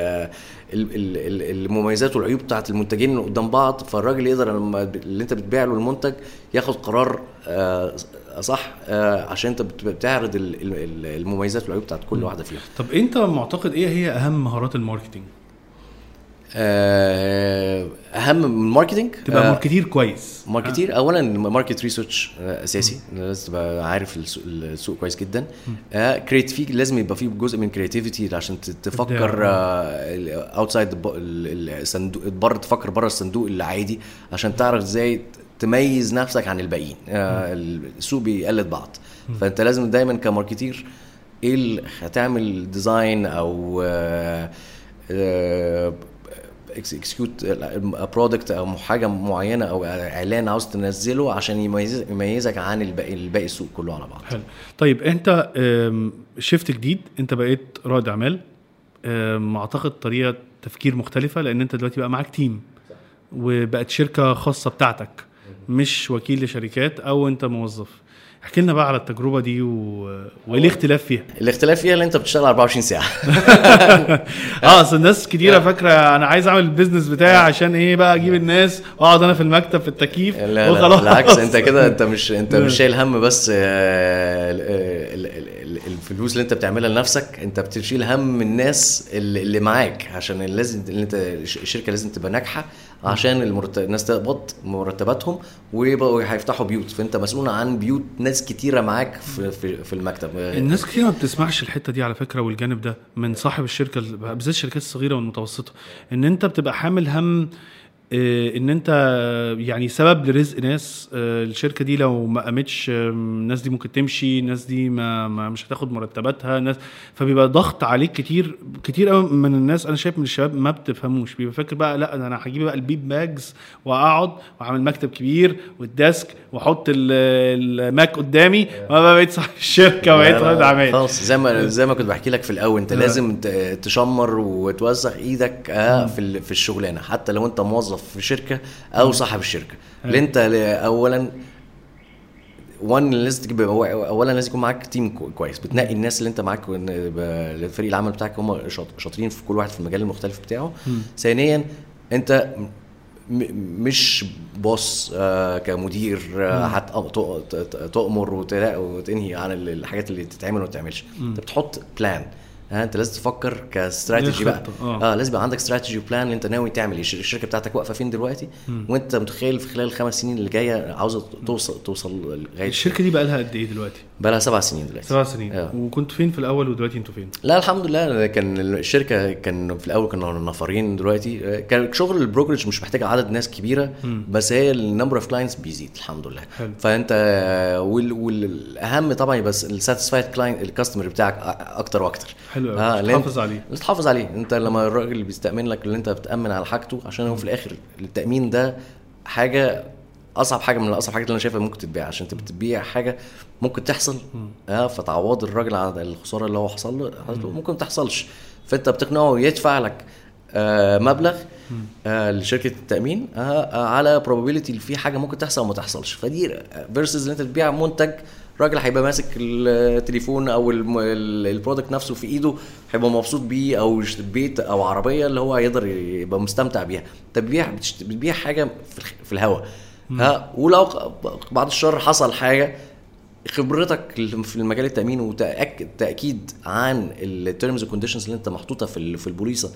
ال... ال... ال- المميزات والعيوب بتاعت المنتجين قدام بعض. فالراجل يقدر لما اللي انت بتبيع له المنتج ياخد قرار آه صح آه عشان انت بت- بتعرض ال... ال- المميزات والعيوب بتاعت كل واحدة فيهم. طب انت معتقد إيه هي اهم مهارات ال marketing آه أهم من ال marketing تبقى آه، marketeer كويس. marketeer. اولا market research أساسي. لازم تبقى عارف السوق, كويس جدا. آه creative لازم يبقى فيه جزء من creativity عشان تفكر outside الصندوق بره تفكر بره الصندوق العادي عشان تعرف إزاي تميز نفسك عن الباقيين. آه السوق بيقلد بعض. فأنت لازم دايما ك marketeer إيه اللي هتعمل design أو آه آه execute product أو حاجة معينة أو إعلان عاوز تنزله عشان يميز يميزك عن الباقي الباقي السوق كله على بعض. حلو. طيب أنت شفت جديد أنت بقيت رائد أعمال. أعتقد طريقة تفكير مختلفة لأن أنت دلوقتي بقى معاك team وبقت شركة خاصة بتاعتك مش وكيل لشركات أو أنت موظف. احكي لنا بقى على التجربة دي و... وإيه الاختلاف فيها؟ الاختلاف فيها اللي انت بتشتغل 24 ساعة. <laughs> آه أصل الناس كتيرة فاكرة أنا عايز أعمل ال business بتاعي عشان إيه بقى؟ أجيب الناس وأقعد أنا في المكتب في التكييف لا لا وخلاص. بالعكس أنت كده <laughs> أنت مش أنت مش شايل هم بس آه، ال- ال- ال- الفلوس اللي أنت بتعملها لنفسك أنت بتشيل هم الناس اللي اللي معاك عشان لازم اللي أنت الشركة لازم تبقى ناجحة. عشان المرتب الناس تقبض مرتباتهم ويبقوا هيفتحوا بيوت. فأنت مسؤول عن بيوت ناس كتيرة معاك في في, في المكتب. الناس كتير ما بتسمعش الحتة دي على فكرة والجانب ده من صاحب الشركة بالذات الشركات الصغيرة والمتوسطة. إن أنت بتبقى حامل هم إن أنت يعني سبب لرزق ناس آه، الشركة دي لو ما قامتش آه، الناس دي ممكن تمشي الناس دي ما, ما مش هتاخد مرتباتها ناس فبيبقى ضغط عليك كتير كتير قوي من الناس. أنا شايف من الشباب ما بتفهموش بيبقى فاكر بقى لأ أنا هجيب بقى ال bean bags وأقعد وأعمل مكتب كبير وال desk وأحط ال- ال Mac قدامي وأنا بقى بقيت صاحب الشركة وبقيت رائد اعمال خلاص زي ما زي ما كنت بحكي لك في الأول أنت آه. لازم تشمر وتوسخ إيدك آه في في الشغلانة. حتى لو أنت موظف في شركة أو صاحب الشركة. اللي أنت اولا وان لازم تجيب اولا لازم يكون معاك team كو- كويس. بتنقي الناس اللي أنت معاك فريق العمل بتاعك هم شاط- شاطرين في كل واحد في المجال المختلف بتاعه. ثانيا أنت مش بوس آه كمدير آه هت- ت- ت- تؤمر وت- وتنهي عن ال- الحاجات اللي تتعمل وما تتعملش. أنت بتحط بلان ها انت لازم تفكر كاستراتيجي بقى. خطة، آه. آه لازم يبقى عندك استراتيجي وبلان انت ناوي تعمل إيه؟ الش- الشركة بتاعتك واقفة فين دلوقتي؟ وانت متخيل في خلال الخمس سنين اللي جاية عاوزة توصل توصل لغاية الشركة دي بقى لها قد إيه دلوقتي؟ بقى لها سبع سنين دلوقتي. سبع سنين. آه. وكنت فين في الأول ودلوقتي أنتوا فين؟ لا الحمد لله كان الشركة كان في الأول كنا نفرين دلوقتي. كان شغل ال brokerage مش محتاج عدد ناس كبيرة بس هي ال number of clients بيزيد الحمد لله. حلو. فأنت وال- والأهم طبعا يبقى ال satisfied client ال customer بتاعك أكتر وأكتر. حلو. آه، آه لأن- تحافظ عليه. لازم تحافظ عليه. أنت لما الراجل اللي بيستأمن لك اللي أنت بتأمن على حاجته عشان هو في الآخر التأمين ده حاجة أصعب حاجة من اصعب حاجات اللي أنا شايفها ممكن تتبيع عشان أنت بتبيع حاجة ممكن تحصل. آه فتعوض الراجل على الخسارة اللي هو حصل له. ممكن ما تحصلش. فأنت بتقنعه يدفع لك آه مبلغ آه لشركة التأمين آه آه على probability اللي في حاجة ممكن تحصل وما تحصلش. فدي versus ان أنت تبيع منتج راجل هيبقى ماسك التليفون أو ال product نفسه في ايده هيبقى مبسوط بيه أو بيت أو عربية اللي هو يقدر يبقى مستمتع بيها. انت بتبيع حاجة في الهواء ها ولو بعد الشر حصل حاجة خبرتك في المجال التأمين وتاكد تأكيد عن ال terms وال conditions اللي انت محطوطة في ال- في البوليصة.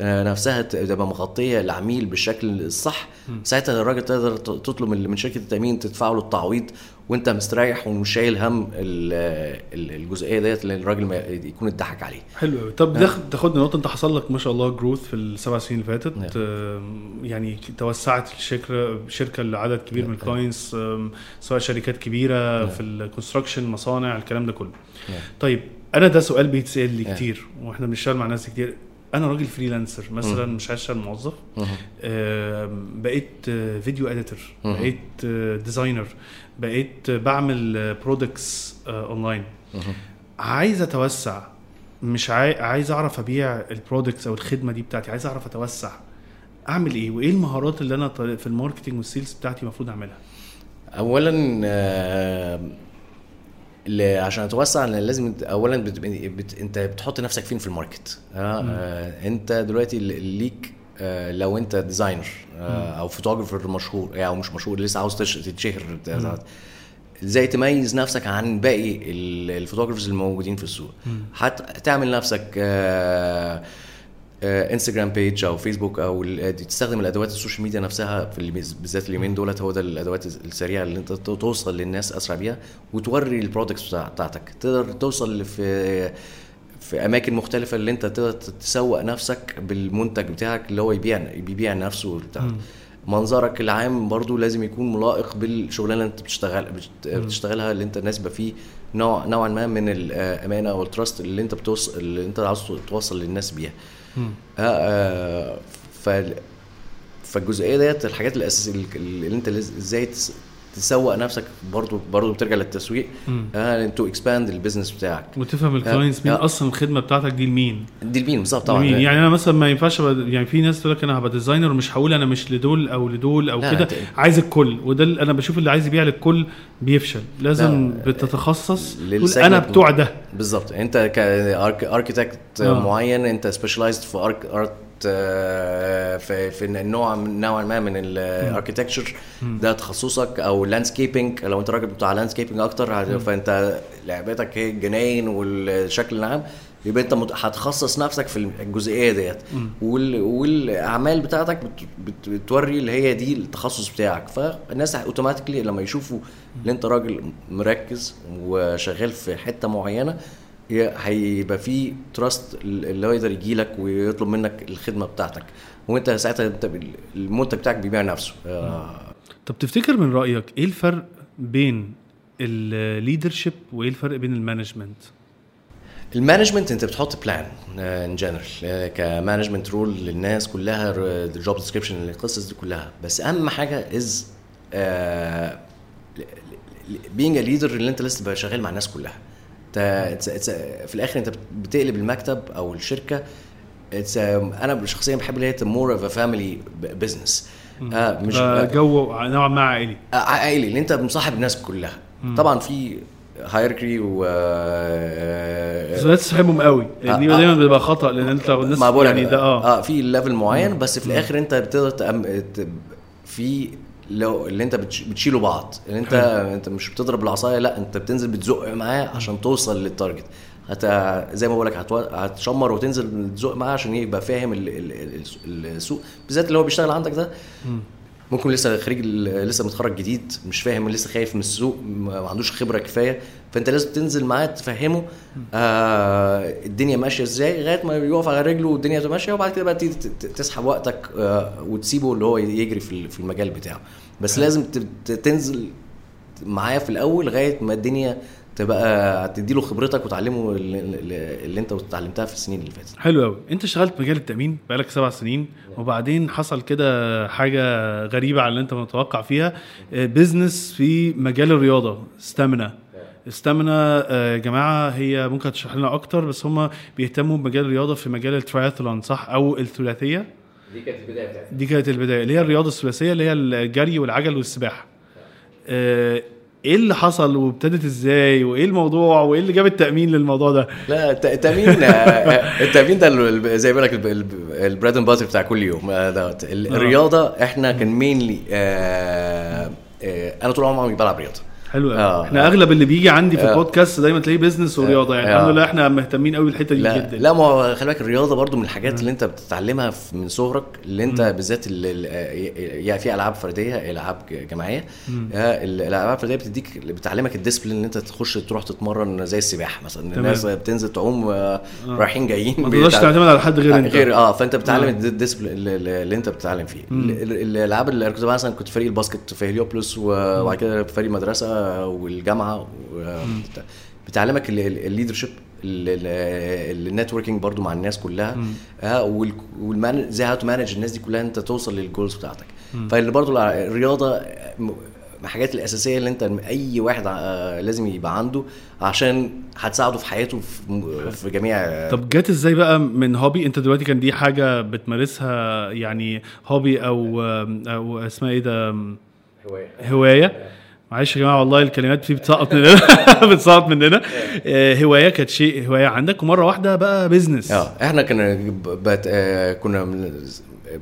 نفسها ت- تبقى مغطية العميل بالشكل الصح. ساعتها الراجل تقدر تطلب من من شركة التأمين تدفع له التعويض وانت مستريح ومش شايل هم ال- ال- الجزئية ديت لأن الراجل ما يكون اتضحك عليه. حلو قوي طب ده تاخدنا نقطة. انت حصل لك ما شاء الله growth في السبع سنين اللي فاتت. نعم. آم، يعني توسعت الشركة شركة لعدد كبير من ال clients سواء شركات كبيرة في ال construction مصانع الكلام ده كله. نعم. طيب أنا ده سؤال بيتسأل لي نعم. كتير وإحنا بنشتغل مع ناس كتير. أنا راجل freelancer مثلا مش عايز اشتغل موظف بقيت آه، video editor. بقيت آه، designer بقيت آه، بعمل products online عايز أتوسع مش عاي... عايز أعرف أبيع ال products أو الخدمة دي بتاعتي عايز أعرف أتوسع. أعمل إيه؟ وإيه المهارات اللي أنا في ال marketing وال sales بتاعتي المفروض أعملها؟ اولا آه، عشان اتوسع لازم اولا بت... بت... انت بتحط نفسك فين في ال market؟ آه آه انت دلوقتي ليك آه لو انت designer آه أو photographer مشهور يعني أو مش مشهور لسه عاوز تش- تتشهر إزاي تميز نفسك عن باقي ال- ال photographers الموجودين في السوق؟ هتعمل نفسك آه آه، انستجرام page أو فيسبوك أو دي تستخدم الأدوات ال social media نفسها في بالذات اليومين دولت هو ده الأدوات السريعة اللي أنت توصل للناس أسرع بيها وتوري ال products بتاع- بتاعتك. تقدر توصل في في أماكن مختلفة اللي أنت تقدر تسوق نفسك بالمنتج بتاعك اللي هو يبيع بيبيع نفسه بتاعك منظرك العام برضو لازم يكون لايق بالشغلانة اللي أنت بتشتغل بت- بتشتغلها اللي أنت ناسبه فيه. نوع نوعا ما من الامانه أو ال trust اللي أنت بتوصل اللي أنت عاوز توصل للناس بيها. آه آه ف فالجزئية ديت الحاجات الاساسيه اللي أنت إزاي تسوق نفسك برضو برضو بترجع للتسويق. آه to expand ال business بتاعك. وتفهم ال clients مين آه. أصلا الخدمة بتاعتك دي لمين دي المين بالظبط طبعا. لمين يعني أنا مثلا ما ينفعش أبقى يعني في ناس تقول لك أنا هبقى designer ومش هقول أنا مش لدول أو لدول أو كده. عايز الكل وده اللي أنا بشوف اللي عايز يبيع للكل بيفشل. لازم لا، بتتخصص تقول أنا بتوع ده. بالظبط. أنت ك architect آه. معين أنت specialized في arch في في النوع من نوع ما من ال architecture ده تخصصك أو landscaping لو أنت راجل بتاع landscaping أكتر فأنت لعبتك هي الجناين والشكل العام. يبقى أنت هتخصص نفسك في الجزئية ديت. وال... والأعمال بتاعتك بت... بت... بتوري اللي هي دي التخصص بتاعك. فالناس automatically لما يشوفوا إن أنت راجل مركز وشغال في حتة معينة هيبقى في trust اللي هو يقدر يجي لك ويطلب منك الخدمة بتاعتك. وانت ساعتها انت المنتج بتاعك بيبيع نفسه. آه، طب تفتكر من رأيك إيه الفرق بين ال leadership وايه الفرق بين ال management ال management انت بتحط plan in general ك management role للناس كلها ال job description القصص دي كلها. بس أهم حاجة as being leader اللي انت لسه تبقى شغال مع الناس كلها. في الآخر انت بتقلب المكتب أو الشركة it's, أنا شخصيا بحب اللي هي more of family business مش آه، جو نوعا ما عائلي. آه، عائلي اللي انت مصاحب الناس كلها. طبعا في هايركري و بس لا تصاحبهم قوي. آه، دي آه. دايما بيبقى خطأ لأن انت الناس ما يعني ده آه. آه في level معين بس في الآخر انت بتقدر في لو اللي انت بتش... بتشيلوا بعض اللي انت انت مش بتضرب العصايه لا انت بتنزل بتزق معاه عشان توصل للتارجت هت... زي ما بقول لك هتو... هتشمر وتنزل تزق معاه عشان يبقى فاهم ال... ال... ال- السوق بالذات اللي هو بيشتغل عندك ده. ممكن لسه خريج لسه متخرج جديد مش فاهم لسه خايف من السوق ما عندوش خبرة كفاية. فأنت لازم تنزل معاه تفهمه آه الدنيا ماشية إزاي لغاية ما يقف على رجله والدنيا ماشية وبعد كده بقى تسحب وقتك آه وتسيبه اللي هو يجري في ال- في المجال بتاعه. بس لازم تنزل معاه في الأول لغاية ما الدنيا تبقى تديله خبرتك وتعلمه اللي, اللي انت اتعلمتها في السنين اللي فاتت. حلو قوي انت اشتغلت مجال التأمين بقالك سبع سنين وبعدين حصل كده حاجة غريبة على اللي انت متوقع فيها. بزنس في مجال الرياضة ستامنا استامنا آه، يا جماعة هي ممكن تشرح لنا أكتر بس هم بيهتموا بمجال الرياضة في مجال الترايثلون صح؟ أو الثلاثية. دي كانت البداية بتاعتها. دي كانت البداية اللي هي الرياضة الثلاثية اللي هي الجري والعجل والسباحة. آه، إيه اللي حصل وابتدت إزاي وإيه الموضوع وإيه اللي جاب التأمين للموضوع ده؟ لا الت- التأمين آه، التأمين ده زي ما بقول لك ال bread and butter بتاع كل يوم آه، الرياضة إحنا كان mainly أنا طول عمري بلعب رياضة. حلو قوي. آه. إحنا أغلب اللي بيجي عندي في آه. البودكاست دايما تلاقيه business ورياضة. يعني آه. الحمد لله إحنا مهتمين قوي بالحتة دي جدا. لا ما هو خلي بالك الرياضة برضو من الحاجات اللي أنت بتتعلمها من صغرك اللي أنت بالذات ال- ال- يعني في ألعاب فردية ألعاب جماعية. آه، الألعاب الفردية بتديك بتعلمك ال discipline ان أنت تخش تروح تتمرن زي السباحة مثلا. تمام. الناس بتنزل تعوم آه، رايحين جايين ما تقدرش تعتمد على حد غير أنت. غير آه فأنت بتتعلم آه. ال discipline اللي, أنت بتتعلم فيه. ال- ال- الألعاب اللي كنت مثلا كنت فريق ال basket في هليوبوليس وبعد كده فريق المدرسة والجامعة بتعلمك ال leadership ال networking برضو مع الناس كلها. زي how to manage الناس دي كلها انت توصل لل goals بتاعتك. فاللي برضو الرياضة الحاجات الأساسية اللي انت أي واحد لازم يبقى عنده عشان هتساعده في حياته في, في جميع طب جت إزاي بقى من hobby أنت دلوقتي كان دي حاجة بتمارسها يعني hobby أو أو اسمها إيه ده؟ هواية. معلش يا جماعة والله الكلمات فيه بتسقط مننا <laughs> بتسقط مننا آه، هواية كانت شيء هواية عندك. ومرة واحدة بقى بزنس آه إحنا كنا ب- بت... آه، كنا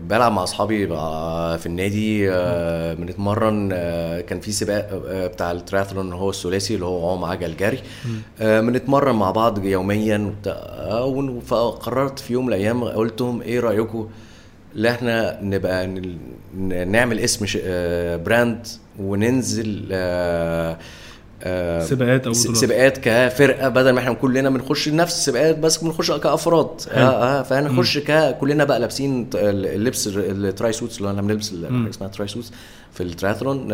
بلعب مع أصحابي في النادي آه، بنتمرن. كان في سباق بتاع التراثلون هو الثلاثي اللي هو عوم عجل جري. بنتمرن مع بعض يوميا فقررت في يوم من الأيام قلت لهم إيه رايكم اللي إحنا نبقى نعمل اسم ش- آه، brand وننزل آه، آه، سباقات س- بطولات. سباقات كفرقة بدل ما إحنا كلنا بنخش نفس السباقات بس بنخش كأفراد آه آه فهنخش ك كلنا بقى لابسين اللبس ال- ال tri suits اللي إحنا بنلبس حاجة اسمها tri suits في التراثلون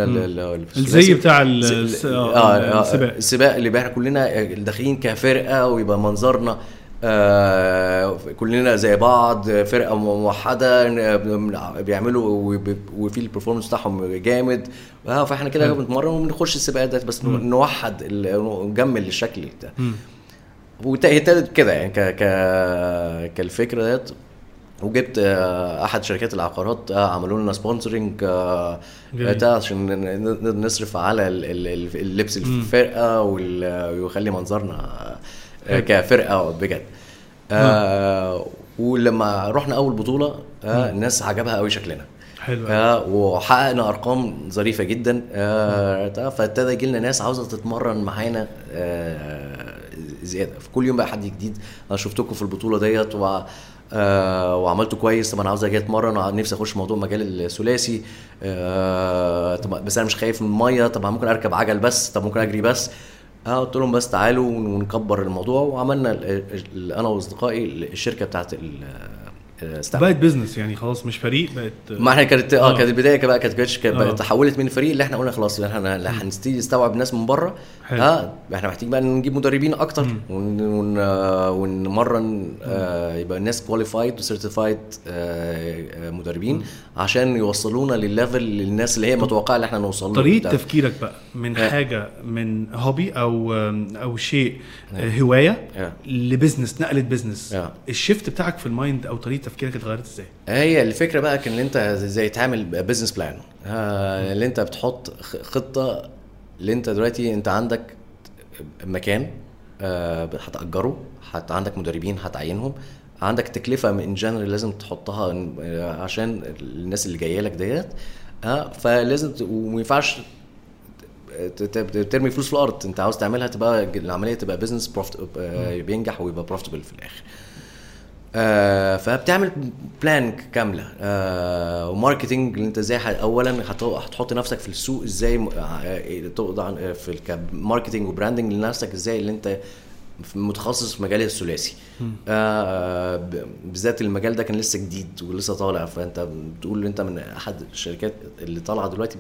الزي. بتاع السباق. السباق اللي إحنا كلنا داخلين كفرقة ويبقى منظرنا آه كلنا زي بعض فرقة موحدة بيعملوا وفي ال performance بتاعهم جامد. آه فإحنا كده بنتمرن وبنخش السباقات بس نوحد نجمل الشكل ده. وهي ابتدت كده يعني ك ك كالفكرة ديت وجبت آه، أحد شركات العقارات عملوا لنا sponsoring. عشان نصرف على ال- ال- ال- اللبس الفرقة ويخلي منظرنا كفرقة بجد. آه. ولما رحنا أول بطولة آه الناس عجبها قوي شكلنا. حلو آه وحققنا أرقام ظريفة جدا. آه فابتدى يجي لنا ناس عاوزة تتمرن معانا آه زيادة. في كل يوم بقى حد جديد. أنا شفتكم في البطولة ديت و آه وعملته كويس. طب أنا عاوز أجي أتمرن نفسي أخش موضوع مجال الثلاثي. آه طب بس أنا مش خايف من المية. طب ممكن أركب عجل بس. طب ممكن أجري بس. آه قلت لهم بس تعالوا ون- ونكبر الموضوع وعملنا أنا وأصدقائي الشركة بتاعت ال- Stamina. بقت business يعني خلاص مش فريق بقت ما إحنا كانت آه آه. كانت البدايه بقى كانت كانت آه. بقت تحولت من الفريق اللي إحنا قلنا خلاص إحنا هنبتدي نستوعب ناس من بره حلو. آه إحنا محتاجين بقى نجيب مدربين أكتر ون ون آه، ونمرن آه يبقى الناس qualified و certified مدربين عشان يوصلونا لل level للناس اللي هي متوقعة إن إحنا نوصل له طريقة. تفكيرك بقى من آه. حاجة من hobby أو أو شيء آه، هواية آه. ل business نقلت business آه. ال shift بتاعك في ال mind أو طريقة تفكيرك اتغيرت إزاي هي الفكرة بقى كان إن أنت زي تعمل business plan اللي أنت بتحط خطة اللي انت دلوقتي انت عندك مكان آه، هتأجره حت عندك مدربين هتعينهم عندك تكلفة in general لازم تحطها آه، عشان الناس اللي جاية لك ديت آه فلازم وما ينفعش ترمي فلوس في الأرض انت عاوز تعملها تبقى العملية تبقى business بينجح ويبقى profitable في الآخر. آه فبتعمل plan كاملة. آه و marketing اللي انت إزاي اولا هت- هتحط نفسك في السوق إزاي آه، آه، في ال marketing و branding لنفسك إزاي اللي انت متخصص في مجال الثلاثي. آه بالذات المجال ده كان لسه جديد ولسه طالع فأنت بتقول أنت من أحد الشركات اللي طالعة دلوقتي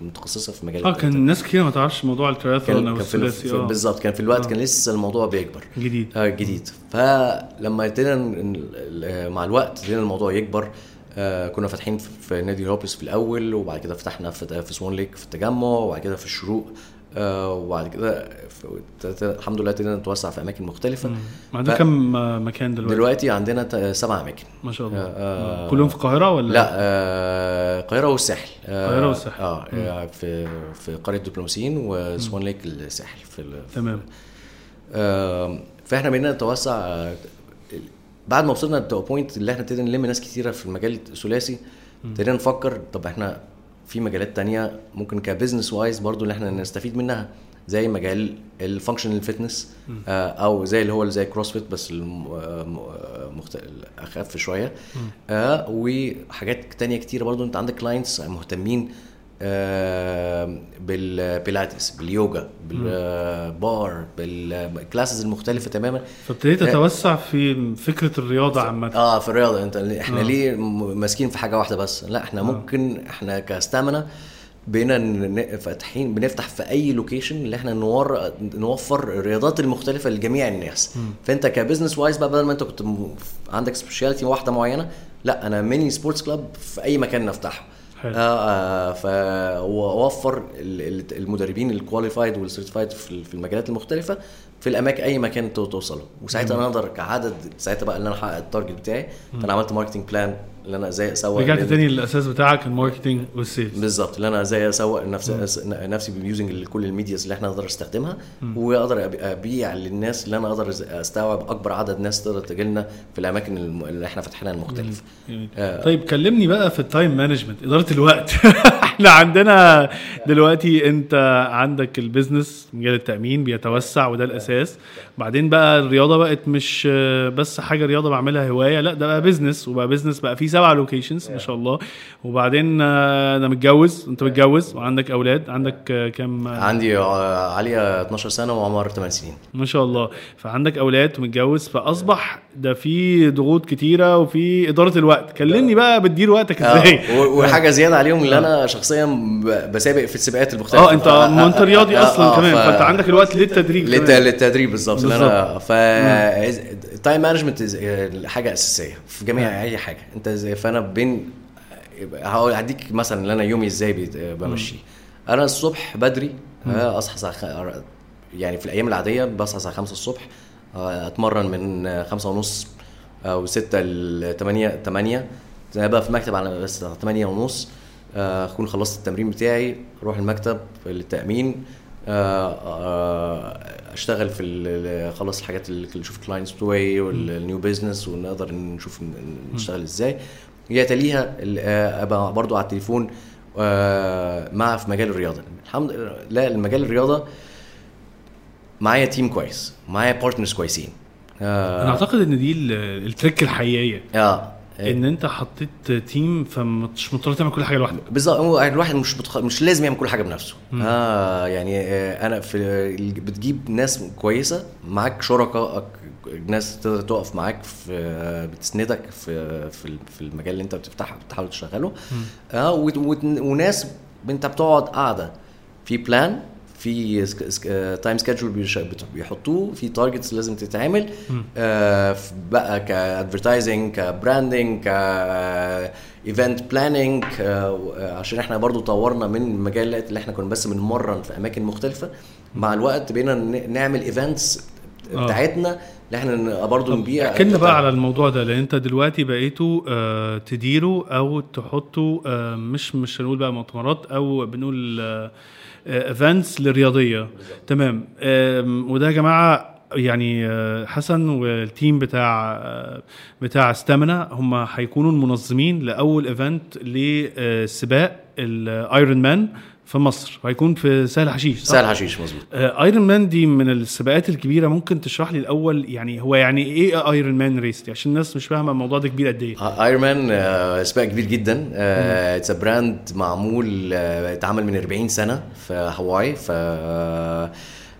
متخصصة في مجال آه كان ناس كتير ما تعرفش موضوع التراثلون كان أو الثلاثي آه. بالظبط كان في الوقت آه. كان لسه الموضوع بيكبر. جديد. آه جديد. فلما ابتدينا مع الوقت ابتدينا الموضوع يكبر. آه كنا فاتحين في- نادي هوبس في الأول وبعد كده فتحنا في في سوان ليك في التجمع وبعد كده في الشروق. وبعد كده الحمد لله ابتدينا نتوسع في أماكن مختلفة. ف- كم آه، مكان دلوقتي, دلوقتي عندنا سبع أماكن. ما شاء الله. آه، آه. كلهم في القاهرة ولا؟ لا آه، القاهرة والساحل. آه، القاهرة والساحل. آه آه، في في قرية دبلوماسيين و Swan Lake الساحل في تمام. آم، فاحنا بقينا نتوسع آه، بعد ما وصلنا point اللي إحنا ابتدينا نلم ناس كتيرة في المجال الثلاثي ابتدينا نفكر طب إحنا في مجالات تانية ممكن ك business wise برضو اللي إحنا نستفيد منها زي مجال ال functional fitness أو زي اللي هو زي CrossFit بس آه، آه، مخت... اخف شوية. آه وحاجات تانية كتيره برضو أنت عندك clients مهتمين آه، بالبيلاتس باليوجا بال barre بال classes المختلفة تماما. فابتديت تتوسع في فكرة الرياضة عامة. آه في الرياضة. أنت إحنا آه. آه. ليه م- ماسكين في حاجة واحدة بس؟ لا إحنا ممكن إحنا ك Stamina بقينا فاتحين بنفتح في أي location اللي إحنا نور نوفر الرياضات المختلفة لجميع الناس. فأنت ك business wise بقى بدل ما أنت كنت م- عندك specialty واحدة معينة لا أنا mini sports club في أي مكان نفتحه. حلو. آه آه فوفر ال- ال- المدربين ال qualified وال certified في ال- في المجالات المختلفة في الأماكن أي مكان تو- توصله. وساعتها أنا أقدر كعدد ساعتها بقى ان أنا احقق ال target بتاعي فأنا عملت marketing plan اللي أنا إزاي اسوق رجعت تاني للأساس بتاعك ال marketing وال sales بالظبط اللي أنا إزاي اسوق نفسي نفسي by using كل ال medias اللي إحنا نقدر نستخدمها وأقدر أبي- أبيع للناس اللي أنا أقدر أستوعب أكبر عدد ناس تقدر تجي لنا في الأماكن اللي إحنا فاتحينها المختلفة. آه. طيب كلمني بقى في ال time management إدارة الوقت <laughs> إحنا عندنا دلوقتي انت عندك ال business مجال التأمين بيتوسع وده الأساس. بعدين بقى الرياضة بقت مش آه، بس حاجة رياضة بعملها هواية لا ده بقى business وبقى business بقى فيه سبع locations ما شاء الله. وبعدين آه، أنا متجوز انت متجوز وعندك أولاد عندك آه، كام؟ آه، عندي آه، عليا 12 سنة وعمر 8 سنين. ما شاء الله. فعندك أولاد ومتجوز فأصبح ده في ضغوط كتيرة وفي إدارة الوقت. كلمني بقى بتدير وقتك إزاي؟ آه، و- وحاجة زيادة عليهم اللي أنا شخصيا ب- بسابق في السباقات المختلفة. آه أنت ما انت رياضي آه، أصلا آه، كمان فأنت عندك الوقت للتدريب للت... للتدريب بالظبط. أنا ف ال time management حاجة أساسية في جميع أي حاجة. أنت زي فأنا بين هقول هديك مثلا اللي أنا يومي إزاي بمشيه أنا الصبح بدري آه، أصحى الساعة خ... يعني في الأيام العادية بصحى الساعة 5 الصبح آه، أتمرن من آه، خمسة ونص أو 6 ل 8 8 ابقى في مكتب على بس 8 ونص. آه، أكون خلصت التمرين بتاعي أروح المكتب للتأمين آه، آه، أشتغل في اخلص الحاجات اللي نشوف ال clients بتوعي وال new business ونقدر نشوف نشتغل إزاي. يتليها آه، أبقى برضو على التليفون آه، مع في مجال الرياضة. الحمد لله المجال الرياضة معايا team كويس معايا partners كويسين. أنا أعتقد إن دي ال- ال trick الحقيقية. آه. إن أنت حطيت team فمش مضطر تعمل كل حاجة لوحدك. بالظبط هو الواحد مش متخ... مش لازم يعمل كل حاجة بنفسه. آه يعني آه أنا في بتجيب ناس كويسة معاك شركاء ناس تقدر تقف معاك في آه، بتسندك في في في المجال اللي أنت بتفتحه بتحاول تشتغله آه وت- وت- وناس أنت بتقعد قاعدة في plan في time schedule بيحطوه في targets لازم تتعمل آه بقى ك advertising ك branding ك event planning عشان إحنا برضو طورنا من المجالات اللي إحنا كنا بس بنمرن في أماكن مختلفة. مع الوقت بقينا نعمل events آه. بتاعتنا اللي إحنا برضو نبيع احكي بقى على الموضوع ده لأن انت دلوقتي بقيتوا آه تديروا أو تحطوا آه مش مش هنقول بقى مؤتمرات أو بنقول events للرياضية. تمام. وده يا جماعة يعني آه، حسن وال team بتاع آه، بتاع Stamina هم هيكونوا المنظمين لأول event لسباق ال Ironman في مصر وهيكون في سهل حشيش صح؟ سهل حشيش مظبوط. Ironman دي من السباقات الكبيرة ممكن تشرح لي الأول يعني هو يعني إيه Ironman race عشان الناس مش فاهمة الموضوع ده كبير قد إيه. Ironman آه، سباق كبير جدا. it's brand معمول آه، اتعمل من 40 سنة في هاواي ف آه،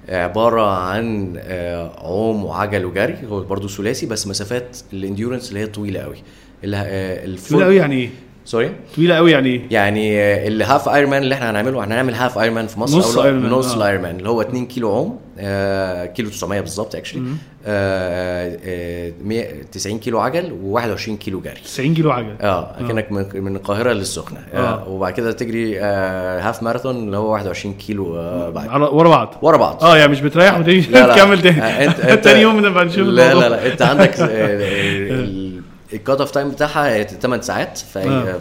عبارة عن آه، عوم وعجل وجري هو برضه ثلاثي بس مسافات ال endurance اللي هي طويلة قوي. اللي آه، طويلة قوي يعني إيه؟ sorry طويلة قوي يعني إيه؟ يعني آه، ال half Iron Man اللي إحنا هنعمله هنعمل half Iron Man في مصر نص Man، نص آه. ال Iron Man اللي هو 2 كيلو عوم آه كيلو 900 بالظبط actually آه، آه، 100 90 كيلو عجل و21 كيلو جري. 90 كيلو عجل. آه اكنك من من القاهرة للسخنة. آه. آه. وبعد كده تجري آه half marathon اللي هو 21 كيلو آه بعد. ورا بعض. ورا بعض. آه يعني مش بتريح وتيجي تكمل تاني. آه، <laughs> تاني يوم نبقى نشوف لا. لا لا. انت عندك <laughs> ال cut off time بتاعها 8 ساعات في أي آه.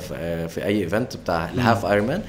في, أي event بتاع ال half Iron Man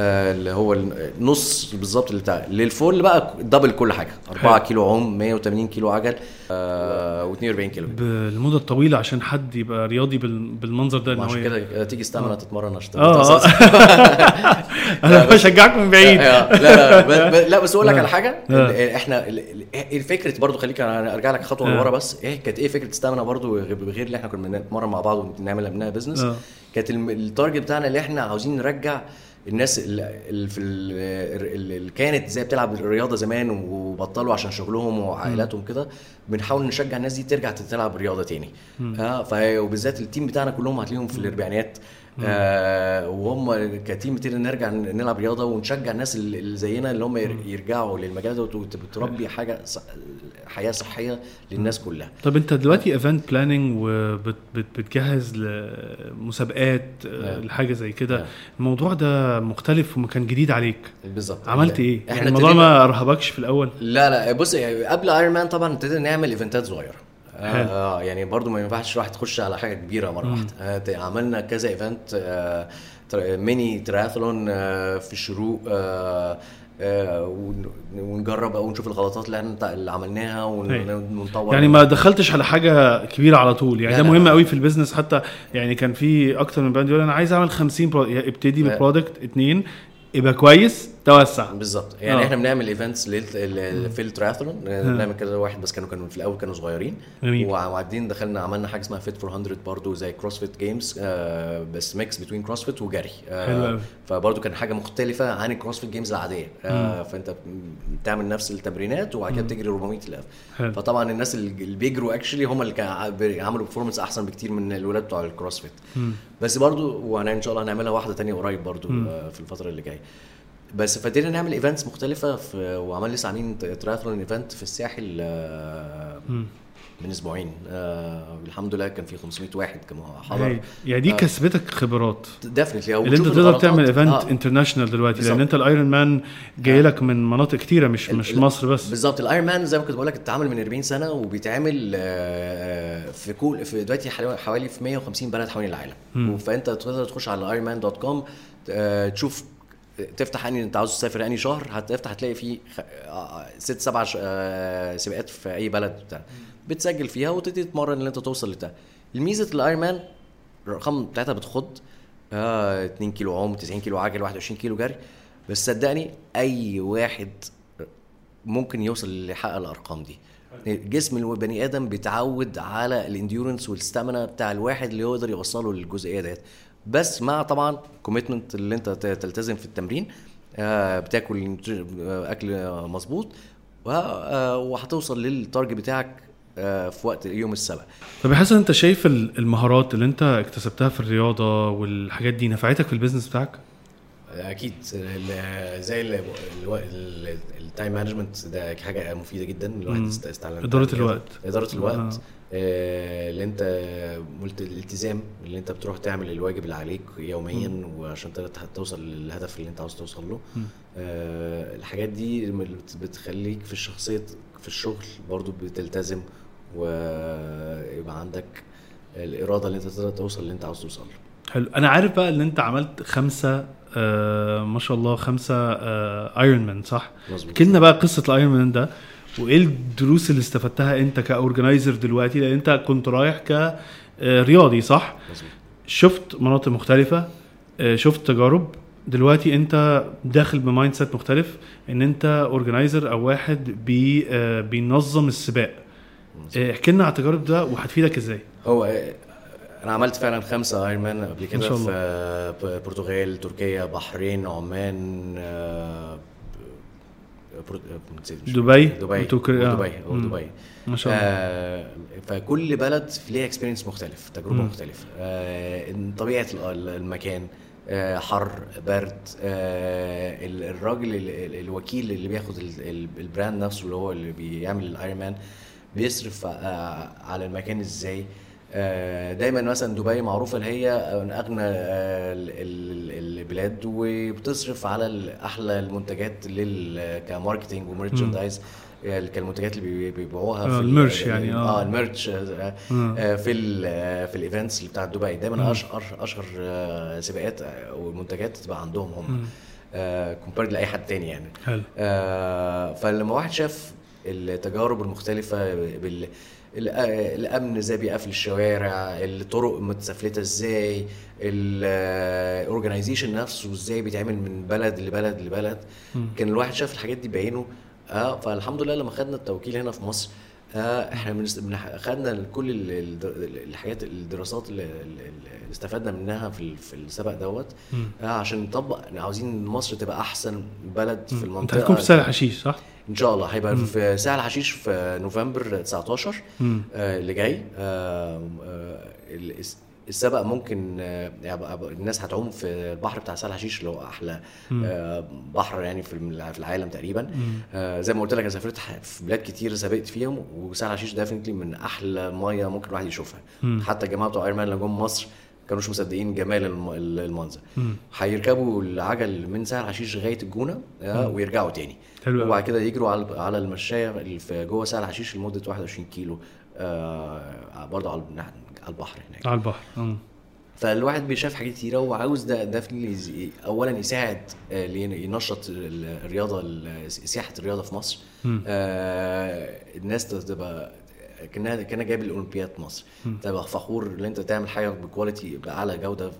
اللي هو النص بالظبط اللي بتاع لل full بقى double كل حاجة 4 حلو. كيلو عوم 180 كيلو عجل آه و42 كيلو بالمدة الطويلة عشان حد يبقى رياضي بال- بالمنظر ده إن هو عشان كده تيجي stamina تتمرن عشان آه <laughs> أنا بشجعك من بعيد آه، لا لا ب- لا بس أقول لك آه. على حاجة آه. إحنا ال- ال- الفكرة برضو خليك أنا أرجع لك خطوة آه. لورا بس إيه كانت إيه فكرة stamina برضو غير اللي إحنا كنا بنتمرن مع بعض ونعمل منها بزنس آه. كانت ال target بتاعنا اللي إحنا عاوزين نرجع الناس اللي في ال- اللي كانت زي بتلعب الرياضة زمان وبطلوا عشان شغلهم وعائلاتهم كده بنحاول نشجع الناس دي ترجع تلعب رياضة تاني. آه وبالذات ال team بتاعنا كلهم هتلاقيهم في الأربعينات. آه وهم ك team بتيجي نرجع نلعب رياضة ونشجع الناس اللي زينا اللي هم ير- يرجعوا للمجال ده وت- وتربي حاجة حياة صحية للناس كلها. طب انت دلوقتي event planning وبتجهز لمسابقات آه، آه. لحاجة زي كده آه. الموضوع ده مختلف ومكان جديد عليك. بالظبط. عملت إيه؟ إحنا يعني الموضوع ابتدينا- ما ارهبكش في الأول؟ لا لا بص يعني قبل Iron Man طبعا ابتدينا نعمل event ات صغيرة. آه يعني برضو ما ينفعش واحد تخش على حاجة كبيرة مرة واحدة. آه عملنا كذا event آه mini triathlon آه في الشروق آه آه ون- ونجرب أو نشوف الغلطات اللي إحنا اللي عملناها أيوة. ونطور يعني ما دخلتش على حاجة كبيرة على طول. يعني ده مهم. قوي في ال business حتى يعني كان في أكتر من brand يقول أنا عايز أعمل 50 pro... يعني ابتدي. ب product اتنين يبقى كويس. توسع. بالظبط. يعني آه. إحنا بنعمل events في التراثلون بنعمل كذا واحد بس كانوا كانوا في الأول كانوا صغيرين. جميل. وبعدين دخلنا عملنا حاجة اسمها Fit 400 برضو زي CrossFit games آه بس mix بين CrossFit وجري. حلو آه أوي. فبرضو كان حاجة مختلفة عن ال CrossFit games العادية. آه فأنت بتعمل نفس التمرينات وبعد كده بتجري 400 لف حلو. فطبعا الناس اللي بيجروا actually هم اللي كانوا عملوا performance أحسن بكتير من الولاد بتوع ال CrossFit بس برضو وأنا إن شاء الله هنعملها واحدة تانية قريب برضو آه في الفترة اللي جاية. بس فابتدينا نعمل events مختلفة في وعمل لسه عاملين triathlon event في الساحل آه، من أسبوعين. آه الحمد لله كان في 500 واحد كانوا حضر. هي- يعني دي آه. كسبتك خبرات. definitely اللي أنت تقدر تعمل event international دلوقتي لأن بالظبط. أنت ال Iron Man جاي آه. لك من مناطق كتيرة مش مش مصر بس. بالظبط. ال Iron Man زي ما كنت بقول لك اتعمل من 40 سنة وبيتعمل آه، في كل في دلوقتي حوالي- حوالي في 150 بلد حوالين العالم. فأنت تقدر تخش على Iron Man dot com تشوف تفتح اني أنت عاوز تسافر أني شهر هتفتح هتلاقي فيه خ- آه، ست سبع ش- آه، سباقات في أي بلد بتاع بتسجل فيها وتبتدي تتمرن ان أنت توصل لبتاع الميزة ال Iron Man الارقام بتاعتها بتخض آه 2 كيلو عوم 90 كيلو عجل 21 كيلو جري. بس صدقني أي واحد ممكن يوصل يحقق الأرقام دي. جسم البني آدم بيتعود على ال endurance وال stamina بتاع الواحد اللي يقدر يوصله للجزئية ديت. بس مع طبعا commitment اللي أنت تلتزم في التمرين آه، بتاكل آه، أكل آه، مظبوط وهتوصل لل target بتاعك في وقت يوم السبت طب يا حسن أنت شايف ال- المهارات اللي أنت اكتسبتها في الرياضة والحاجات دي نفعتك في ال business بتاعك؟ أكيد زي ال time management ده حاجة مفيدة جدا الواحد يستعمل إدارة الوقت. إدارة الوقت آه. آه، اللي انت قلت الالتزام اللي انت بتروح تعمل الواجب اللي عليك يوميا وعشان تقدر توصل للهدف اللي انت عاوز توصل له. آه، الحاجات دي بتخليك في الشخصية في الشغل برضو بتلتزم ويبقى عندك الإرادة اللي انت تقدر توصل اللي انت عاوز توصل له. حلو. أنا عارف بقى إن أنت عملت خمسة آه ما شاء الله خمسة آه Iron Man صح؟ مظبوط. بقى قصة ال Iron Man ده. وإيه الدروس اللي استفدتها أنت ك organizer دلوقتي؟ لأن أنت كنت رايح كرياضي صح؟ مظبوط. شفت مناطق مختلفة آه، شفت تجارب. دلوقتي أنت داخل ب mindset مختلف إن أنت organizer أو واحد بي آه، بينظم السباق. آه، احكي لنا على التجارب ده وهتفيدك إزاي؟ هو آه، أنا عملت فعلا خمسة Iron Man قبل كده في آه، البرتغال تركيا بحرين عمان آه، ب- بر- آه، دبي دبي. ما شاء الله. آه فكل بلد ليها experience مختلف تجربة مم. مختلفة. آه طبيعة ال- المكان آه حر برد آه ال- الراجل ال- ال- الوكيل اللي بياخد ال- ال- ال brand نفسه اللي هو اللي بيعمل ال Iron Man بيصرف على المكان إزاي؟ آه، دايما مثلا دبي معروفة اللي هي من أغنى آه، ال- ال- البلاد وبتصرف على أحلى المنتجات لل ك marketing و merchandise كالمنتجات اللي بي- بيبيعوها آه، في ال- ال merch يعني، آه. آه ال merch آه، آه، في ال آه، في ال events اللي بتاعت دبي. دايما اشهر أشهر آه، سباقات آه، ومنتجات تبقى عندهم هم compared لأي حد تاني يعني. حلو. آه، فلما واحد شاف التجارب المختلفة بال ال- آه، الأمن إزاي بيقفل الشوارع الطرق متسفلتة إزاي ال organization نفسه إزاي بيتعمل من بلد لبلد لبلد. كان الواحد شاف الحاجات دي بعينه. آه فالحمد لله لما خدنا التوكيل هنا في مصر آه إحنا بنح- خدنا كل ال- ال- الحاجات الدراسات اللي, استفدنا منها في في السبق دوت. آه عشان نطبق عاوزين مصر تبقى أحسن بلد في أنت المنطقة. هتكون في سهل حشيش صح؟ إن شاء الله. هيبقى في سهل حشيش في نوفمبر 19 آه اللي جاي. آه آه الس- السبق ممكن آه الناس هتعوم في البحر بتاع سهل حشيش اللي هو أحلى آه بحر يعني في الم- في العالم تقريبا. آه زي ما قلت لك أنا سافرت في بلاد كتير سابقت فيهم وسهل حشيش definitely من أحلى مية ممكن الواحد يشوفها. حتى الجماعه بتوع ايرمان لما جم مصر كانوش مصدقين جمال الم- المنظر. هيركبوا العجل من سهل حشيش لغاية الجونة آه ويرجعوا تاني. حلو. وبعد كده يجروا على على المشاية اللي في جوه سهل حشيش لمدة 21 كيلو آه برضه على البحر هناك. على البحر. مم. فالواحد بيشاف حاجات كتيره وعاوز ده ده اولا يساعد آه، ينشط ال- الرياضة ال- سياحة الرياضة في مصر. آه الناس تبقى كأنها كأنها جايب الأولمبياد مصر. تبقى فخور ان أنت تعمل حاجة ب quality بأعلى جودة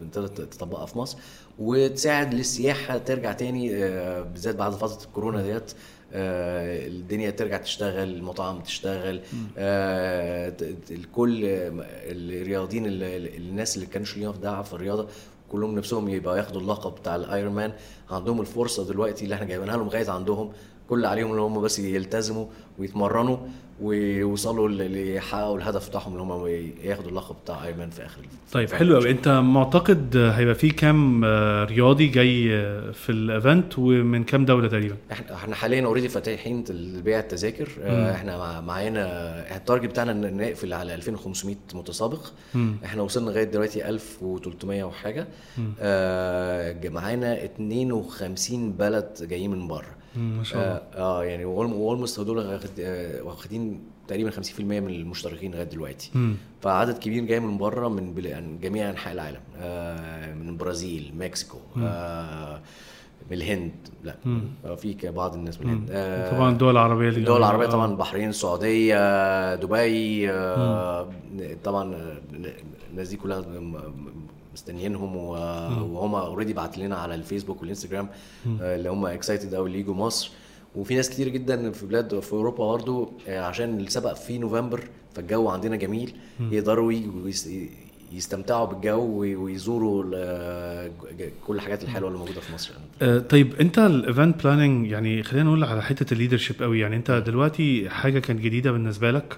تطبقها في مصر وتساعد للسياحة ترجع تاني آه، بالذات بعد فترة الكورونا ديت آه، الدنيا ترجع تشتغل المطاعم تشتغل آه، الكل الرياضيين الناس اللي كانوش ليهم دعوة في الرياضة كلهم نفسهم يبقى ياخدوا اللقب بتاع الايرون مان عندهم الفرصة دلوقتي اللي إحنا جايبينها لهم لغايه عندهم كل عليهم اللي هم بس يلتزموا ويتمرنوا. ويوصلوا ل- ليحققوا الهدف بتاعهم اللي هم ياخدوا اللقب بتاع ايرون مان في آخر طيب حلو قوي أنت معتقد هيبقى في كام آه، رياضي جاي آه، في ال event ومن كام دولة تقريبا؟ إحنا إحنا حاليا already فاتحين بيع التذاكر. آه، إحنا مع- معانا ال target بتاعنا ان نقفل على 2500 متسابق. إحنا وصلنا لغاية دلوقتي 1300 وحاجة. ج- معانا 52 بلد جايين من بره. مم، ما شاء الله. آه آه، يعني واولموست دول آه، واخدين تقريبا 50% من المشتركين لغاية دلوقتي. مم. فعدد كبير جاي من بره من بل- يعني جميع أنحاء العالم. آه، من البرازيل مكسيكو آه، من الهند. لا آه، في بعض الناس من الهند. آه، طبعا الدول العربية اللي الدول. العربية. طبعا البحرين السعودية دبي آه، طبعا الناس دي كلها مستنيينهم وهم already بعت لنا على الفيسبوك والإنستجرام آه، اللي هم excited قوي اللي يجوا مصر. وفي ناس كتير جدا في بلاد في أوروبا برضه آه، عشان السبق في نوفمبر فالجو عندنا جميل. يقدروا يجوا يستمتعوا بالجو وي- ويزوروا كل الحاجات الحلوة اللي موجودة في مصر. آه، طيب أنت ال event planning يعني خلينا نقول على حتة ال leadership قوي يعني أنت دلوقتي حاجة كانت جديدة بالنسبة لك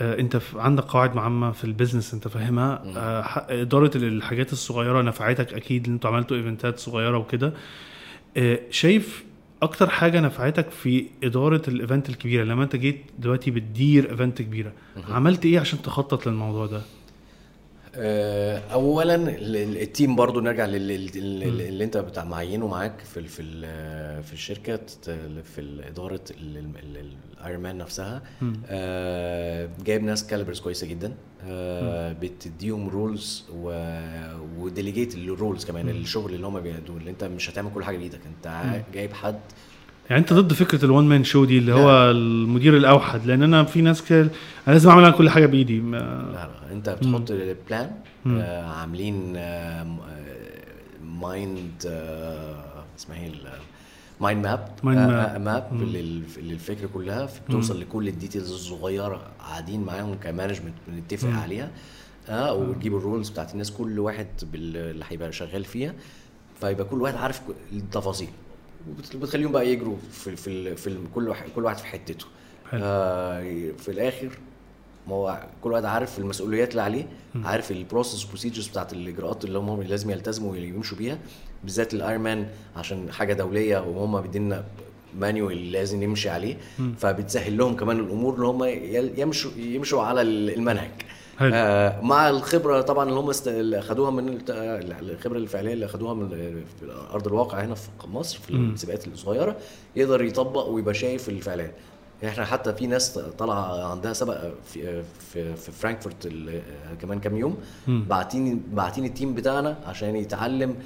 انت ف- عندك قواعد عامه في ال business انت فاهمها. آه، إدارة الحاجات الصغيرة نفعتك أكيد ان أنتوا عملتوا event ات صغيرة وكده. آه، شايف أكتر حاجة نفعتك في إدارة ال event الكبيرة؟ لما انت جيت دلوقتي بتدير event كبيرة عملت إيه عشان تخطط للموضوع ده؟ آه، اولا ال- ال- ال team برضو نرجع لل- لل- لل- اللي انت بتاع معينه معاك في في في الشركة في إدارة الايرون مان نفسها. آه، جايب ناس calibers كويسة جدا. آه، بتديهم roles و delegate ال roles كمان الشغل اللي هم بيدوا اللي انت مش هتعمل كل حاجة بإيدك. انت جايب حد. يعني انت ضد فكرة ال one man show دي اللي هو المدير الأوحد لأن أنا في ناس كده أنا لازم أعمل كل حاجة بإيدي. ما- لا لا انت بتحط plan آه عاملين mind اسمها إيه mind map map. map للفكره كلها بتوصل لكل ال details الصغيرة قاعدين معاهم ك management بنتفق عليها. آه وتجيب ال roles بتاعت الناس كل واحد اللي هيبقى شغال فيها فيبقى كل واحد عارف التفاصيل. وبت- بتخليهم بقى يجروا في في في كل واحد كل واحد في حتته. آه في الآخر ما هو كل واحد عارف المسؤوليات اللي عليه عارف ال process procedures بتاعت الإجراءات اللي هم لازم يلتزموا ويمشوا بيها. بالذات الايرون مان عشان حاجة دولية وهم بيدينا manual لازم نمشي عليه. فبتسهل لهم كمان الأمور اللي هم يمشوا يمشوا على المنهج. حلو. آه مع الخبرة طبعا اللي هم است... اللي خدوها من الخبرة الفعلية اللي خدوها من في أرض الواقع هنا في مصر في السباقات الصغيرة يقدر يطبق ويبقى شايف الفعاليات إحنا حتى في ناس طالعة عندها سبق في في, في فرانكفورت كمان كام يوم. باعتين باعتين ال team بتاعنا عشان يتعلم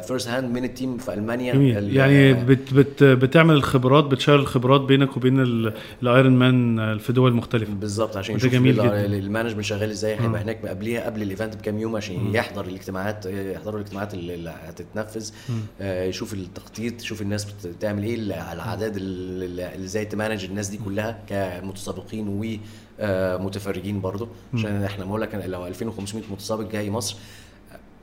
first hand من ال team في ألمانيا. يعني بت بت بتعمل الخبرات بت share الخبرات بينك وبين ال- الايرون مان في دول مختلفة. بالظبط عشان يشوف جميل. ال management شغال إزاي. هيبقى هناك قبليها قبل ال event بكام يوم عشان يحضر الاجتماعات يحضروا الاجتماعات اللي اللي هتتنفذ. آه، يشوف التخطيط يشوف الناس بتعمل إيه ال- الاعداد اللي إزاي ت manage الناس دي كلها كمتسابقين ومتفرجين برضو. عشان إحنا بقول لك لو 2500 متسابق جاي مصر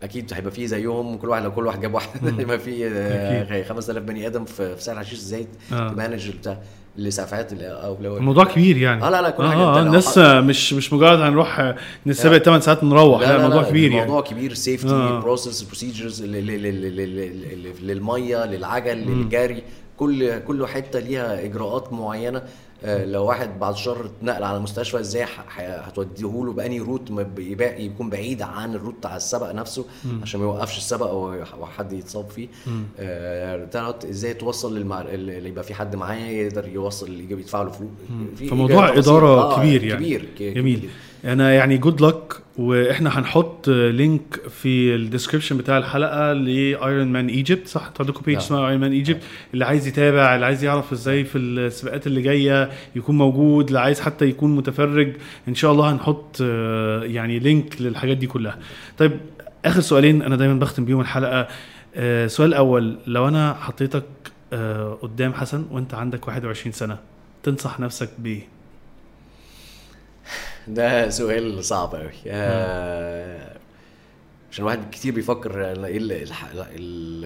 أكيد هيبقى فيه زيهم كل واحد لو كل واحد جاب واحد <laughs> يبقى فيه آه، 5000 بني آدم في في سهل حشيش إزاي آه. ت manage بتاع الاسعافات أو لو الموضوع كبير يعني. آه لا لا كل آه حاجة آه حط- مش مش مجرد هنروح نسابق 8 ساعات نروح. لا, الموضوع كبير يعني. الموضوع كبير. safety آه. process procedures للمية للعجل للجري. كل كل حتة ليها إجراءات معينة. آه، لو واحد بعد شهر اتنقل على المستشفى إزاي هتوديه له باني روت يكون بعيد عن الروت بتاع السبق نفسه عشان ما يوقفش السبق أو أو حد يتصاب فيه. آه، تعرف إزاي توصل للمع... اللي يبقى في حد معاه يقدر يوصل يدفع له فلوس فموضوع. إدارة آه، كبير يعني. كبير جميل. كبير. أنا يعني جود لك وإحنا هنحط لينك في الديسكربشن بتاع الحلقة لايرون مان ايجيبت صح؟ أنتوا عندكم بيج. اسمها ايرون مان ايجيبت اللي عايز يتابع اللي عايز يعرف إزاي في السباقات اللي جاية يكون موجود اللي عايز حتى يكون متفرج إن شاء الله هنحط آه، يعني لينك للحاجات دي كلها. طيب آخر سؤالين أنا دايما بختم بيهم الحلقة. آه، السؤال الأول لو أنا حطيتك آه، قدام حسن وأنت عندك 21 سنة تنصح نفسك بإيه؟ ده سؤال صعب قوي آه عشان الواحد كتير بيفكر إيه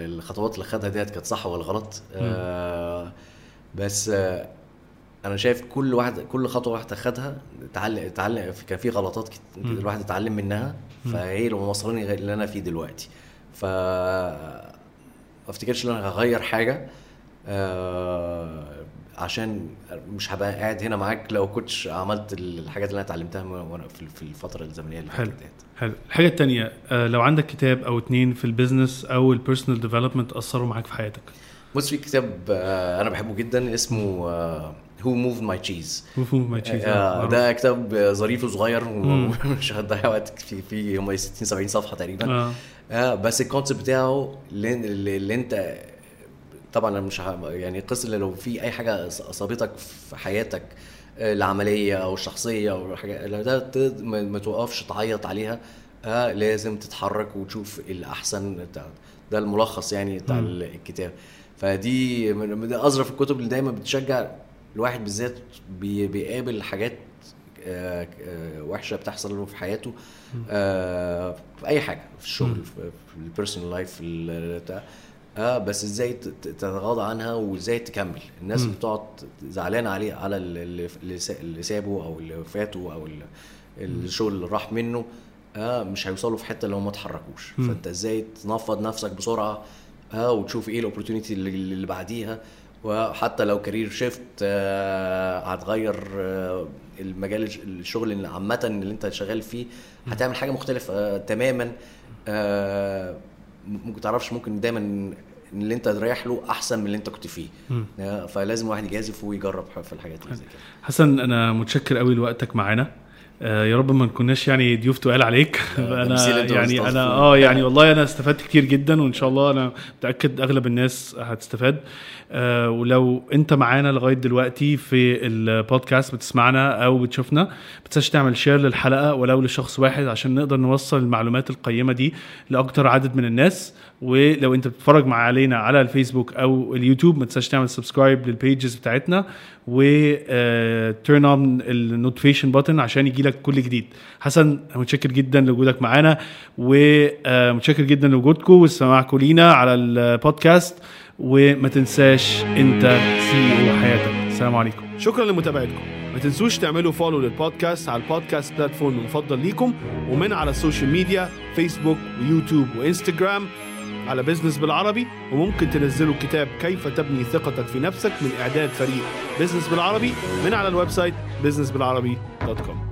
الخطوات اللي خدها ديت كانت صح ولا غلط. آه بس آه أنا شايف كل واحد كل خطوة واحدة خدها اتعلم اتعلم كان في غلطات كت- الواحد اتعلم منها. فهي اللي موصلاني اللي أنا فيه دلوقتي. ف ما أفتكرش إن أنا هغير حاجة. آه عشان مش هبقى قاعد هنا معاك لو كنتش عملت الحاجات اللي أنا اتعلمتها وأنا في في الفترة الزمنية اللي حلو. حلو. الحاجة التانية آه لو عندك كتاب أو اتنين في ال business أو ال personal development أثروا معاك في حياتك؟ بص في كتاب آه أنا بحبه جدا اسمه Who Moved My Cheese مفهوم ما تشيز ده كتاب ظريف وصغير ومش <laughs> هتضيع وقت فيه فيه. هم 60 70 صفحة تقريبا. آه. آه بس ال concept بتاعه اللي اللي أنت طبعا أنا مش ه- يعني القصة اللي لو في أي حاجة اصابتك في حياتك آه، العملية أو الشخصية أو حاجة لو ده ما توقفش تعيط عليها آه لازم تتحرك وتشوف الأحسن ده الملخص يعني بتاع. الكتاب. فدي من أظرف الكتب اللي دايما بتشجع الواحد بالذات بي- بيقابل حاجات آه، آه، وحشة بتحصل له في حياته آه، في أي حاجة في الشغل في في ال personal life بتاع آه بس إزاي تتغاضى عنها وازاي تكمل؟ الناس اللي بتقعد زعلان عليه على ال- اللي اللي سا- اللي سابه أو اللي فاته أو ال- الشغل اللي راح منه آه مش هيوصلوا في حتة لو ما اتحركوش. فأنت إزاي تنفض نفسك بسرعة آه وتشوف إيه ال opportunity اللي, بعديها. وحتى لو career shift آه هتغير آه المجال الش- الشغل اللي عامة اللي أنت شغال فيه هتعمل حاجة مختلفة آه تماما. آه ممكن تعرفش ممكن دايما اللي أنت رايح له أحسن من اللي أنت كنت فيه. آه فلازم الواحد يجازف ويجرب في الحاجات اللي زي كده. حسن أنا متشكر قوي لوقتك معانا. آه يا رب ما نكوناش يعني ضيوف تقال عليك. آه، <laughs> أنا يعني أنا. آه يعني والله أنا استفدت كتير جدا وإن شاء الله أنا متأكد أغلب الناس هتستفاد. آه ولو أنت معانا لغاية دلوقتي في البودكاست بتسمعنا أو بتشوفنا ما تنساش تعمل share للحلقة ولو لشخص واحد عشان نقدر نوصل المعلومات القيمة دي لأكتر عدد من الناس. ولو انت بتتفرج مع علينا على الفيسبوك أو اليوتيوب ما تنساش تعمل subscribe لل pages بتاعتنا و turn on ال notification button عشان يجي لك كل جديد. حسن متشكر جدا لوجودك معانا ومتشكر جدا لوجودكم واستماعكم لينا على البودكاست وما تنساش انت سي أو حياتك. السلام عليكم. شكرا لمتابعتكم. ما تنسوش تعملوا follow للبودكاست على البودكاست platform المفضل ليكم ومن على ال social media فيسبوك ويوتيوب وإنستجرام. على بيزنس بالعربي وممكن تنزلوا كتاب كيف تبني ثقتك في نفسك من إعداد فريق. بيزنس بالعربي من على ال website businessbilarabi.com